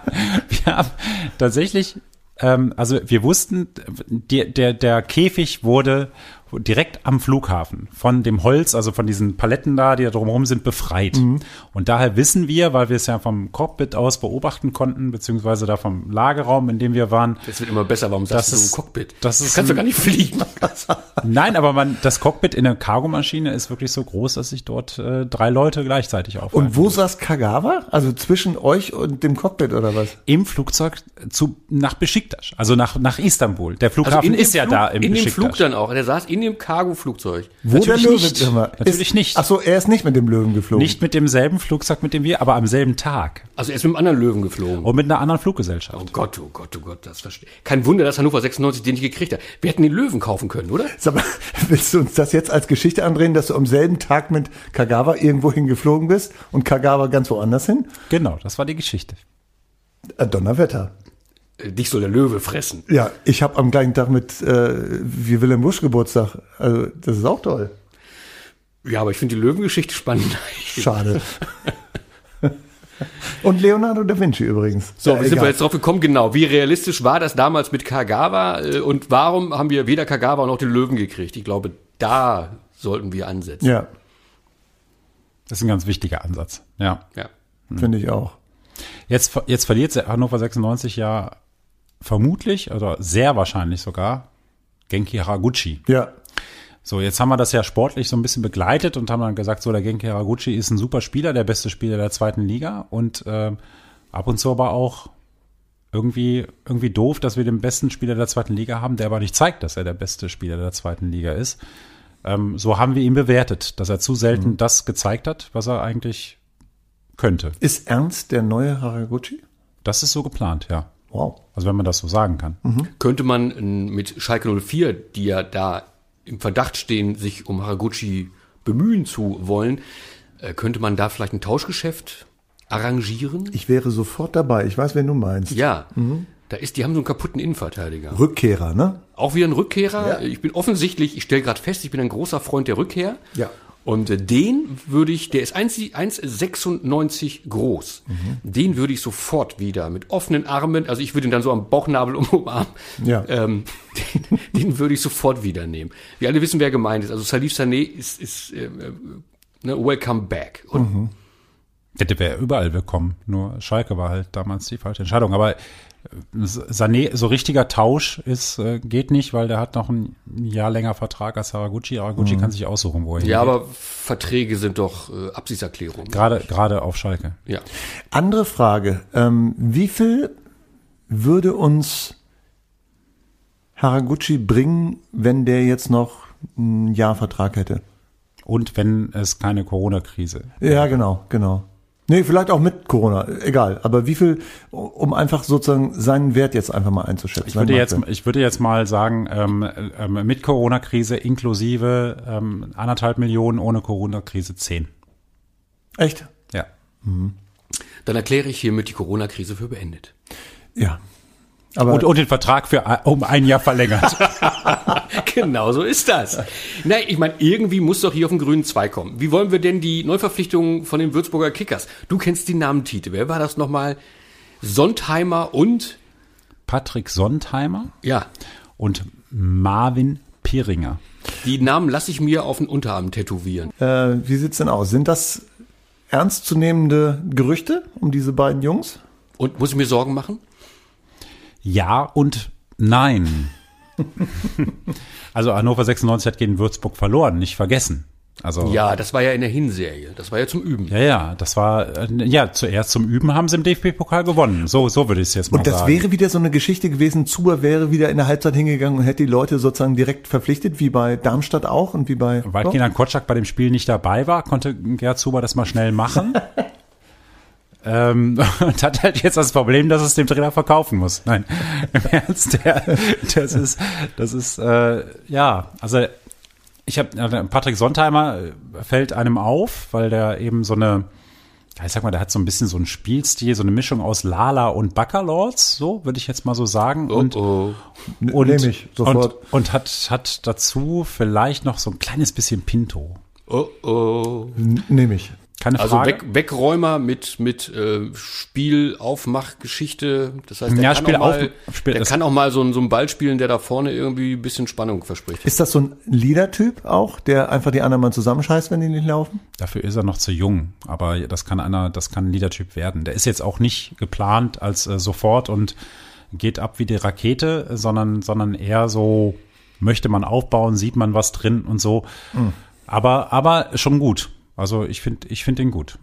wir haben tatsächlich, ähm, also wir wussten, der, der, der Käfig wurde direkt am Flughafen von dem Holz, also von diesen Paletten da, die da drumherum sind, befreit. Und daher wissen wir, weil wir es ja vom Cockpit aus beobachten konnten, beziehungsweise da vom Lagerraum, in dem wir waren, Das wird immer besser. Warum Das sagst du ist- Cockpit? das ist kannst du gar nicht fliegen. Nein, aber man, das Cockpit in der Cargomaschine ist wirklich so groß, dass sich dort äh, drei Leute gleichzeitig aufhalten. Und wo saß Kagawa? Also zwischen euch und dem Cockpit oder was? Im Flugzeug zu, nach Besiktas, also nach, nach Istanbul. Der Flughafen Also dem ist ja Flug, da im In dem Besiktas. Flug dann auch. Der saß in dem Cargo-Flugzeug. Wo Natürlich der Löwe nicht. immer Natürlich nicht. Ach so, er ist nicht mit dem Löwen geflogen. Nicht mit demselben Flugzeug, mit dem wir, aber am selben Tag. Also er ist mit einem anderen Löwen geflogen. Und mit einer anderen Fluggesellschaft. Oh Gott, oh Gott, oh Gott, das verstehe Kein Wunder, dass Hannover 96 den nicht gekriegt hat. Wir hätten den Löwen kaufen können, oder? Sag mal, (laughs) willst du uns das jetzt als Geschichte andrehen, dass du am selben Tag mit Kagawa irgendwo hingeflogen bist und Kagawa ganz woanders hin? Genau, das war die Geschichte. Äh, Donnerwetter. Äh, Dich soll der Löwe fressen. Ja, ich habe am gleichen Tag mit äh, wie Willem Busch Geburtstag. Also das ist auch toll. Ja, aber ich finde die Löwengeschichte spannend. (laughs) Schade. (laughs) und Leonardo da Vinci übrigens. So, Ja, wie sind wir jetzt drauf gekommen? Genau. Wie realistisch war das damals mit Kagawa? äh, Und warum haben wir weder Kagawa noch den Löwen gekriegt? Ich glaube, da sollten wir ansetzen. Ja, Das ist ein ganz wichtiger Ansatz. Ja. Ja. finde ich auch. Jetzt, jetzt verliert Hannover 96 ja vermutlich oder sehr wahrscheinlich sogar Genki Haraguchi. Ja, So, jetzt haben wir das ja sportlich so ein bisschen begleitet und haben dann gesagt, so der Genki Haraguchi ist ein super Spieler, der beste Spieler der zweiten Liga und ähm, ab und zu aber auch irgendwie irgendwie doof, dass wir den besten Spieler der zweiten Liga haben, der aber nicht zeigt, dass er der beste Spieler der zweiten Liga ist. Ähm, so haben wir ihn bewertet, dass er zu selten das gezeigt hat, was er eigentlich könnte. ist Ernst der neue Haraguchi? Das ist so geplant, ja. Wow. Also wenn man das so sagen kann. Könnte man mit Schalke 04, die ja da im Verdacht stehen, sich um Haraguchi bemühen zu wollen, äh, könnte man da vielleicht ein Tauschgeschäft arrangieren? Ich wäre sofort dabei. Ich weiß, wen du meinst. Ja. Da ist, die haben so einen kaputten Innenverteidiger. Rückkehrer, ne? Auch wieder ein Rückkehrer. Ja. Ich bin offensichtlich, ich stelle gerade fest, ich bin ein großer Freund der Rückkehr. Ja. Und äh, den würde ich, der ist 1 1,96 groß. Den würde ich sofort wieder mit offenen Armen, also ich würde ihn dann so am Bauchnabel um- (laughs) umarmen. Ja. Ähm, den, (laughs) den würde ich sofort wieder nehmen. Wir alle wissen, wer gemeint ist. Also Salif Sané ist, ist äh, äh, ne, welcome back. Und Der wäre überall willkommen. Nur Schalke war halt damals die falsche Entscheidung. Aber äh, Sané, so richtiger Tausch ist, äh, geht nicht, weil der hat noch ein Jahr länger Vertrag als Haraguchi. Haraguchi kann sich aussuchen, wo er ja, hingeht. aber Verträge sind doch äh, Absichtserklärungen. Gerade, gerade auf Schalke. Ja. Andere Frage. Ähm, wie viel würde uns Haraguchi bringen, wenn der jetzt noch ein Jahr Vertrag hätte? Und wenn es keine Corona-Krise. Ja, genau, genau. Nee, vielleicht auch mit Corona, egal. Aber wie viel, um einfach sozusagen seinen Wert jetzt einfach mal einzuschätzen? Ich würde jetzt, ich würde jetzt mal sagen, ähm, ähm, mit Corona-Krise inklusive ähm, anderthalb Millionen, ohne Corona-Krise zehn. Echt? Ja. Dann erkläre ich hiermit die Corona-Krise für beendet. Ja. Aber Und, und den Vertrag für ein- um ein Jahr verlängert. (laughs) genau so ist das. Na, ich meine, irgendwie muss doch hier auf den grünen Zweig kommen. Wie wollen wir denn die Neuverpflichtung von den Würzburger Kickers? Du kennst die Namen Tite. Wer war das nochmal? Sondheimer und, Patrick Sontheimer ja, und Marvin Piringer. die Namen lasse ich mir auf den Unterarm tätowieren. äh, wie sieht's denn aus? Sind das ernstzunehmende Gerüchte um diese beiden Jungs? Und muss ich mir Sorgen machen? Ja und nein. (laughs) also Hannover 96 hat gegen Würzburg verloren, nicht vergessen. Also Ja, das war ja in der Hinserie. Das war ja zum Üben. ja, ja, das war äh, ja zuerst zum Üben haben sie im DFB-Pokal gewonnen. So, so würde ich es jetzt mal Und das sagen. wäre wieder so eine Geschichte gewesen, Zuber wäre wieder in der Halbzeit hingegangen und hätte die Leute sozusagen direkt verpflichtet, wie bei Darmstadt auch und wie bei... Weil Kenan Kotschak bei dem Spiel nicht dabei war, konnte Gerd Zuber das mal schnell machen. (laughs) ähm, (laughs) und hat halt jetzt das Problem, dass es dem Trainer verkaufen muss. Nein, (laughs) im Ernst, der, das ist, das ist, äh, ja, also ich habe Patrick Sontheimer äh, fällt einem auf, weil der eben so eine, ich sag mal, der hat so ein bisschen so einen Spielstil, so eine Mischung aus Lala und Bacalords, so würde ich jetzt mal so sagen. und oh. und, Nehme ich sofort. Und, und hat, hat dazu vielleicht noch so ein kleines bisschen Pinto. Oh, oh. Nehme ich. Keine Also Frage. Weg, Wegräumer mit, mit äh, Spielaufmachgeschichte. Das heißt, der, Ja, kann, Spiel auch mal, Spiel- der das- kann auch mal so, ein- so einen Ball spielen, der da vorne irgendwie ein bisschen Spannung verspricht. Ist das so ein Leader-Typ auch, der einfach die anderen mal zusammenscheißt, wenn die nicht laufen? Dafür ist er noch zu jung, aber das kann einer, das kann ein Leadertyp werden. Der ist jetzt auch nicht geplant als äh, sofort und geht ab wie die Rakete, sondern, sondern eher so möchte man aufbauen, sieht man was drin und so. Aber, aber schon gut. Also ich finde, ich finde ihn gut.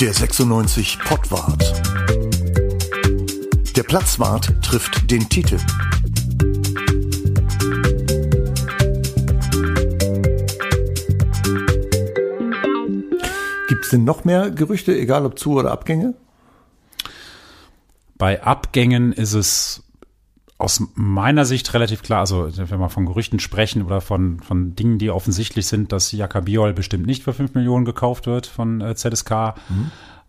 Der 96 Pottwart. Der Platzwart trifft den Titel. Gibt es denn noch mehr Gerüchte, egal ob Zu- oder Abgänge? Bei Abgängen ist es aus meiner Sicht relativ klar, also wenn wir von Gerüchten sprechen oder von, von Dingen, die offensichtlich sind, dass Jakabiol bestimmt nicht für 5 Millionen gekauft wird von äh, ZSK.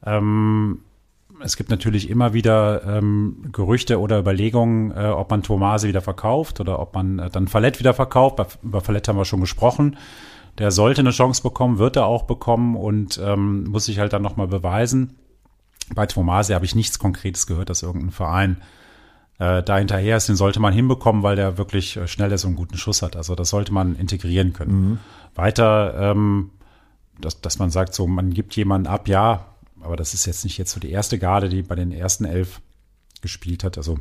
Ähm, es gibt natürlich immer wieder ähm, Gerüchte oder Überlegungen, äh, ob man Tomase wieder verkauft oder ob man äh, dann Fallett wieder verkauft. Bei, über Fallett haben wir schon gesprochen. Der sollte eine Chance bekommen, wird er auch bekommen und ähm, muss sich halt dann nochmal beweisen. Bei Tomasi habe ich nichts Konkretes gehört, dass irgendein Verein äh, da hinterher ist. Den sollte man hinbekommen, weil der wirklich äh, schnell ist und einen guten Schuss hat. Also das sollte man integrieren können. Weiter, ähm, dass, dass man sagt, so man gibt jemanden ab, ja, aber das ist jetzt nicht jetzt so die erste Garde, die bei den ersten elf gespielt hat. Also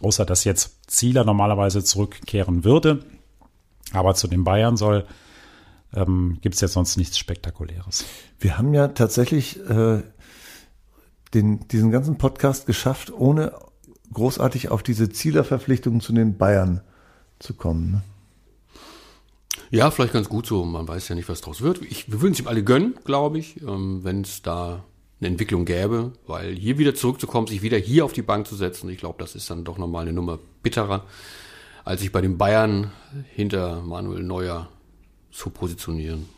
außer dass jetzt Zieler normalerweise zurückkehren würde, aber zu den Bayern soll, ähm, gibt es jetzt sonst nichts Spektakuläres. Wir haben ja tatsächlich äh, den, diesen ganzen Podcast geschafft, ohne großartig auf diese Zielerverpflichtung zu den Bayern zu kommen. Ne? Ja, vielleicht ganz gut so. Man weiß ja nicht, was draus wird. Ich, wir würden es ihm alle gönnen, glaube ich, ähm, wenn es da eine Entwicklung gäbe, weil hier wieder zurückzukommen, sich wieder hier auf die Bank zu setzen, ich glaube, das ist dann doch nochmal eine Nummer bitterer, als sich bei den Bayern hinter Manuel Neuer zu positionieren.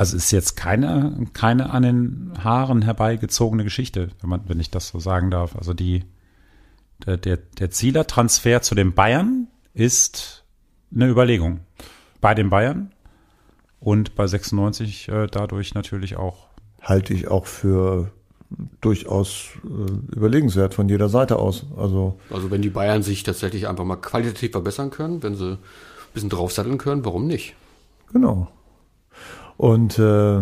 Also ist jetzt keine, keine an den Haaren herbeigezogene Geschichte, wenn man, wenn ich das so sagen darf. Also die, der, der, der Zieler-Transfer zu den Bayern ist eine Überlegung. Bei den Bayern und bei 96 äh, dadurch natürlich auch. Halte ich auch für durchaus äh, überlegenswert von jeder Seite aus. Also Also wenn die Bayern sich tatsächlich einfach mal qualitativ verbessern können, wenn sie ein bisschen draufsatteln können, warum nicht? Genau. Und äh,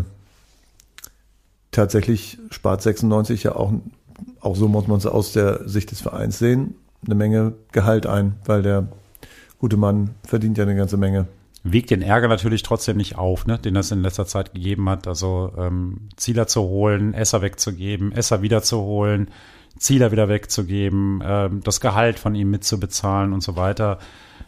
tatsächlich spart 96 ja auch, auch so muss man es aus der Sicht des Vereins sehen, eine Menge Gehalt ein, weil der gute Mann verdient ja eine ganze Menge. Wiegt den Ärger natürlich trotzdem nicht auf, ne, den das in letzter Zeit gegeben hat. Also ähm, Zieler zu holen, Esser wegzugeben, Esser wiederzuholen, Zieler wieder wegzugeben, ähm, das Gehalt von ihm mitzubezahlen und so weiter.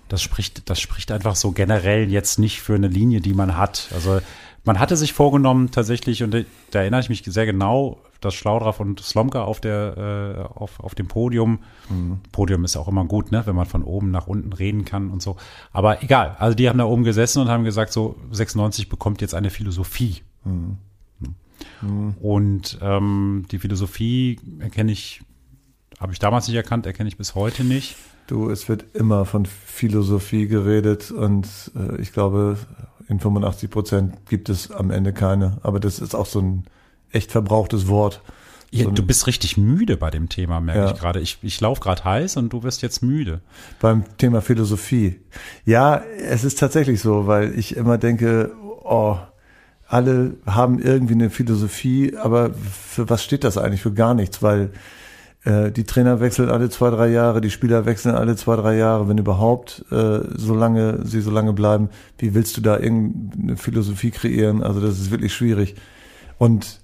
Das spricht, das spricht einfach so generell jetzt nicht für eine Linie, die man hat. Also man hatte sich vorgenommen tatsächlich, und da erinnere ich mich sehr genau, dass Schlaudraff und Slomka auf der äh, auf, auf dem Podium. Mhm. Podium ist auch immer gut, ne, wenn man von oben nach unten reden kann und so. Aber egal, also die haben da oben gesessen und haben gesagt, so 96 bekommt jetzt eine Philosophie. Mhm. Mhm. Und ähm, die Philosophie erkenne ich, habe ich damals nicht erkannt, erkenne ich bis heute nicht. Du, es wird immer von Philosophie geredet und äh, ich glaube, in 85 Prozent gibt es am Ende keine. Aber das ist auch so ein echt verbrauchtes Wort. Ja, so du bist richtig müde bei dem Thema, merke ja. ich gerade. Ich, ich laufe gerade heiß und du wirst jetzt müde. Beim Thema Philosophie. Ja, es ist tatsächlich so, weil ich immer denke, oh, alle haben irgendwie eine Philosophie, aber für was steht das eigentlich? Für gar nichts, weil äh, die Trainer wechseln alle zwei, drei Jahre, die Spieler wechseln alle zwei, drei Jahre, wenn überhaupt, äh, solange sie so lange bleiben. Wie willst du da irgendeine Philosophie kreieren? Also das ist wirklich schwierig. Und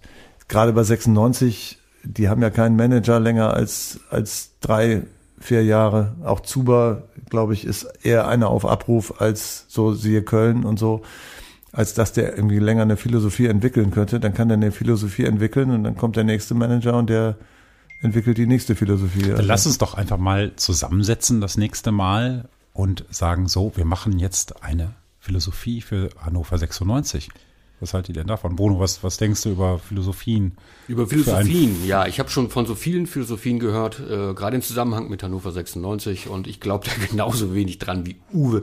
gerade bei 96, die haben ja keinen Manager länger als, als drei, vier Jahre. Auch Zuba, glaube ich, ist eher einer auf Abruf als so siehe Köln und so, als dass der irgendwie länger eine Philosophie entwickeln könnte. Dann kann der eine Philosophie entwickeln und dann kommt der nächste Manager und der entwickelt die nächste Philosophie. Dann lass uns doch einfach mal zusammensetzen das nächste Mal und sagen so, wir machen jetzt eine Philosophie für Hannover 96. Was haltet ihr denn davon? Bruno, was, was denkst du über Philosophien? Über Philosophien, ja. Ich habe schon von so vielen Philosophien gehört, äh, gerade im Zusammenhang mit Hannover 96 und ich glaube da (laughs) genauso wenig dran wie Uwe.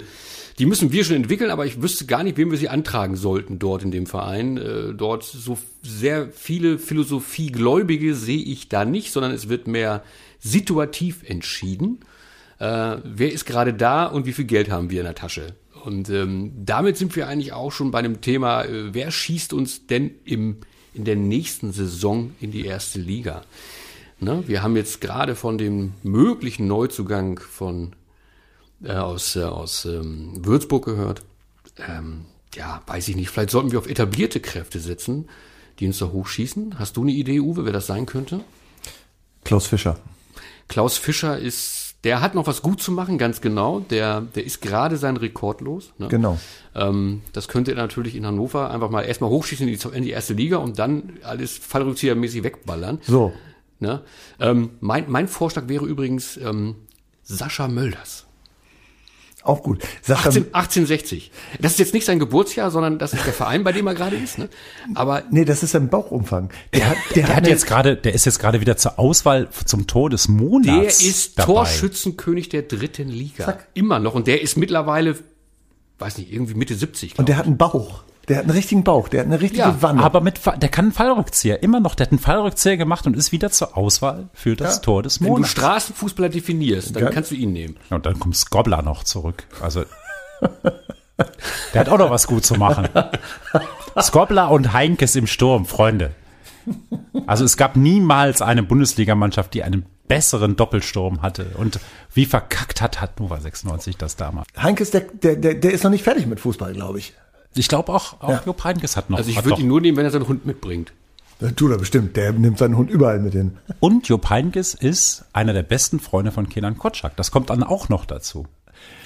Die müssen wir schon entwickeln, aber ich wüsste gar nicht, wem wir sie antragen sollten dort in dem Verein. Äh, dort so sehr viele Philosophiegläubige sehe ich da nicht, sondern es wird mehr situativ entschieden. Äh, wer ist gerade da und wie viel Geld haben wir in der Tasche? Und ähm, damit sind wir eigentlich auch schon bei dem Thema, äh, wer schießt uns denn im, in der nächsten Saison in die erste Liga? Ne? Wir haben jetzt gerade von dem möglichen Neuzugang von äh, aus, äh, aus ähm, Würzburg gehört. Ähm, ja, weiß ich nicht, vielleicht sollten wir auf etablierte Kräfte setzen, die uns da hochschießen. Hast du eine Idee, Uwe, wer das sein könnte? Klaus Fischer. Klaus Fischer ist der hat noch was gut zu machen, ganz genau. Der, der ist gerade sein Rekord los. Ne? Genau. Ähm, das könnte er natürlich in Hannover einfach mal erstmal hochschießen in die, in die erste Liga und dann alles Fallrückziehermäßig wegballern. So. Ne? Ähm, mein, mein Vorschlag wäre übrigens ähm, Sascha Mölders. Auch gut. Sascha 18, 1860. Das ist jetzt nicht sein Geburtsjahr, sondern das ist der Verein, bei dem er gerade ist. Ne? Aber nee, das ist sein Bauchumfang. Der hat, der, der hat, hat jetzt gerade, der ist jetzt gerade wieder zur Auswahl zum Tor des Monats. Der ist dabei. Torschützenkönig der dritten Liga. Zack. Immer noch. Und der ist mittlerweile, weiß nicht, irgendwie Mitte 70. Und der hat einen Bauch. Der hat einen richtigen Bauch, der hat eine richtige ja, Wanne. Aber mit, der kann einen Fallrückzieher, immer noch. Der hat einen Fallrückzieher gemacht und ist wieder zur Auswahl für das ja. Tor des Monats. Wenn du Straßenfußballer definierst, dann ja. kannst du ihn nehmen. Und dann kommt Skobler noch zurück. Also, der hat auch noch was gut zu machen. (laughs) Skobler und Heinkes im Sturm, Freunde. Also es gab niemals eine Bundesligamannschaft, die einen besseren Doppelsturm hatte. Und wie verkackt hat, hat Nova 96 das damals. Heinkes, der, der, der ist noch nicht fertig mit Fußball, glaube ich. Ich glaube auch, auch ja. Jupp Heynckes hat noch. Also ich würde ihn nur nehmen, wenn er seinen Hund mitbringt. Ja, tut er bestimmt. Der nimmt seinen Hund überall mit hin. (laughs) Und Jupp Heynckes ist einer der besten Freunde von Kenan Kotschak. Das kommt dann auch noch dazu.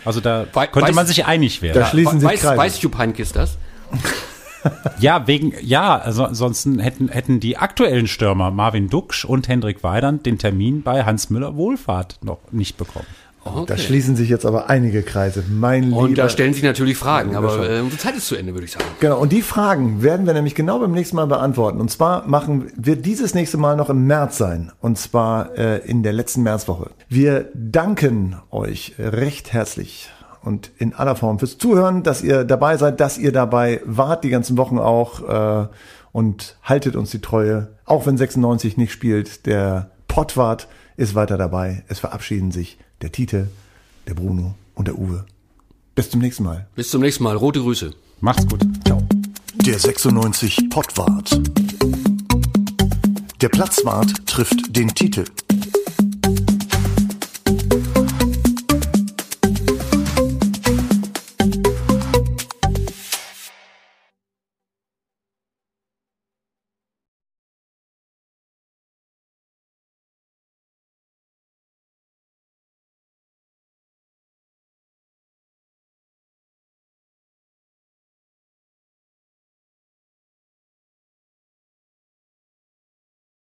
Also da We könnte weiß, man sich einig werden. Da schließen sich weiß, Kreise. weiß Jupp Heynckes das? (laughs) ja, wegen, ja, also ansonsten hätten, hätten die aktuellen Stürmer Marvin Duksch und Hendrik Weidand den Termin bei Hans Müller Wohlfahrt noch nicht bekommen. Okay. Da schließen sich jetzt aber einige Kreise. Mein und lieber, da stellen sich natürlich Fragen, aber äh, unsere Zeit ist zu Ende, würde ich sagen. Genau, und die Fragen werden wir nämlich genau beim nächsten Mal beantworten. Und zwar machen wird dieses nächste Mal noch im März sein. Und zwar äh, in der letzten Märzwoche. Wir danken euch recht herzlich und in aller Form fürs Zuhören, dass ihr dabei seid, dass ihr dabei wart, die ganzen Wochen auch. Äh, und haltet uns die Treue, auch wenn 96 nicht spielt. Der Pottwart ist weiter dabei. Es verabschieden sich der Tite, der Bruno und der Uwe. Bis zum nächsten Mal. Bis zum nächsten Mal. Rote Grüße. Macht's gut. Ciao. Der 96 Pottwart. Der Platzwart trifft den Titel.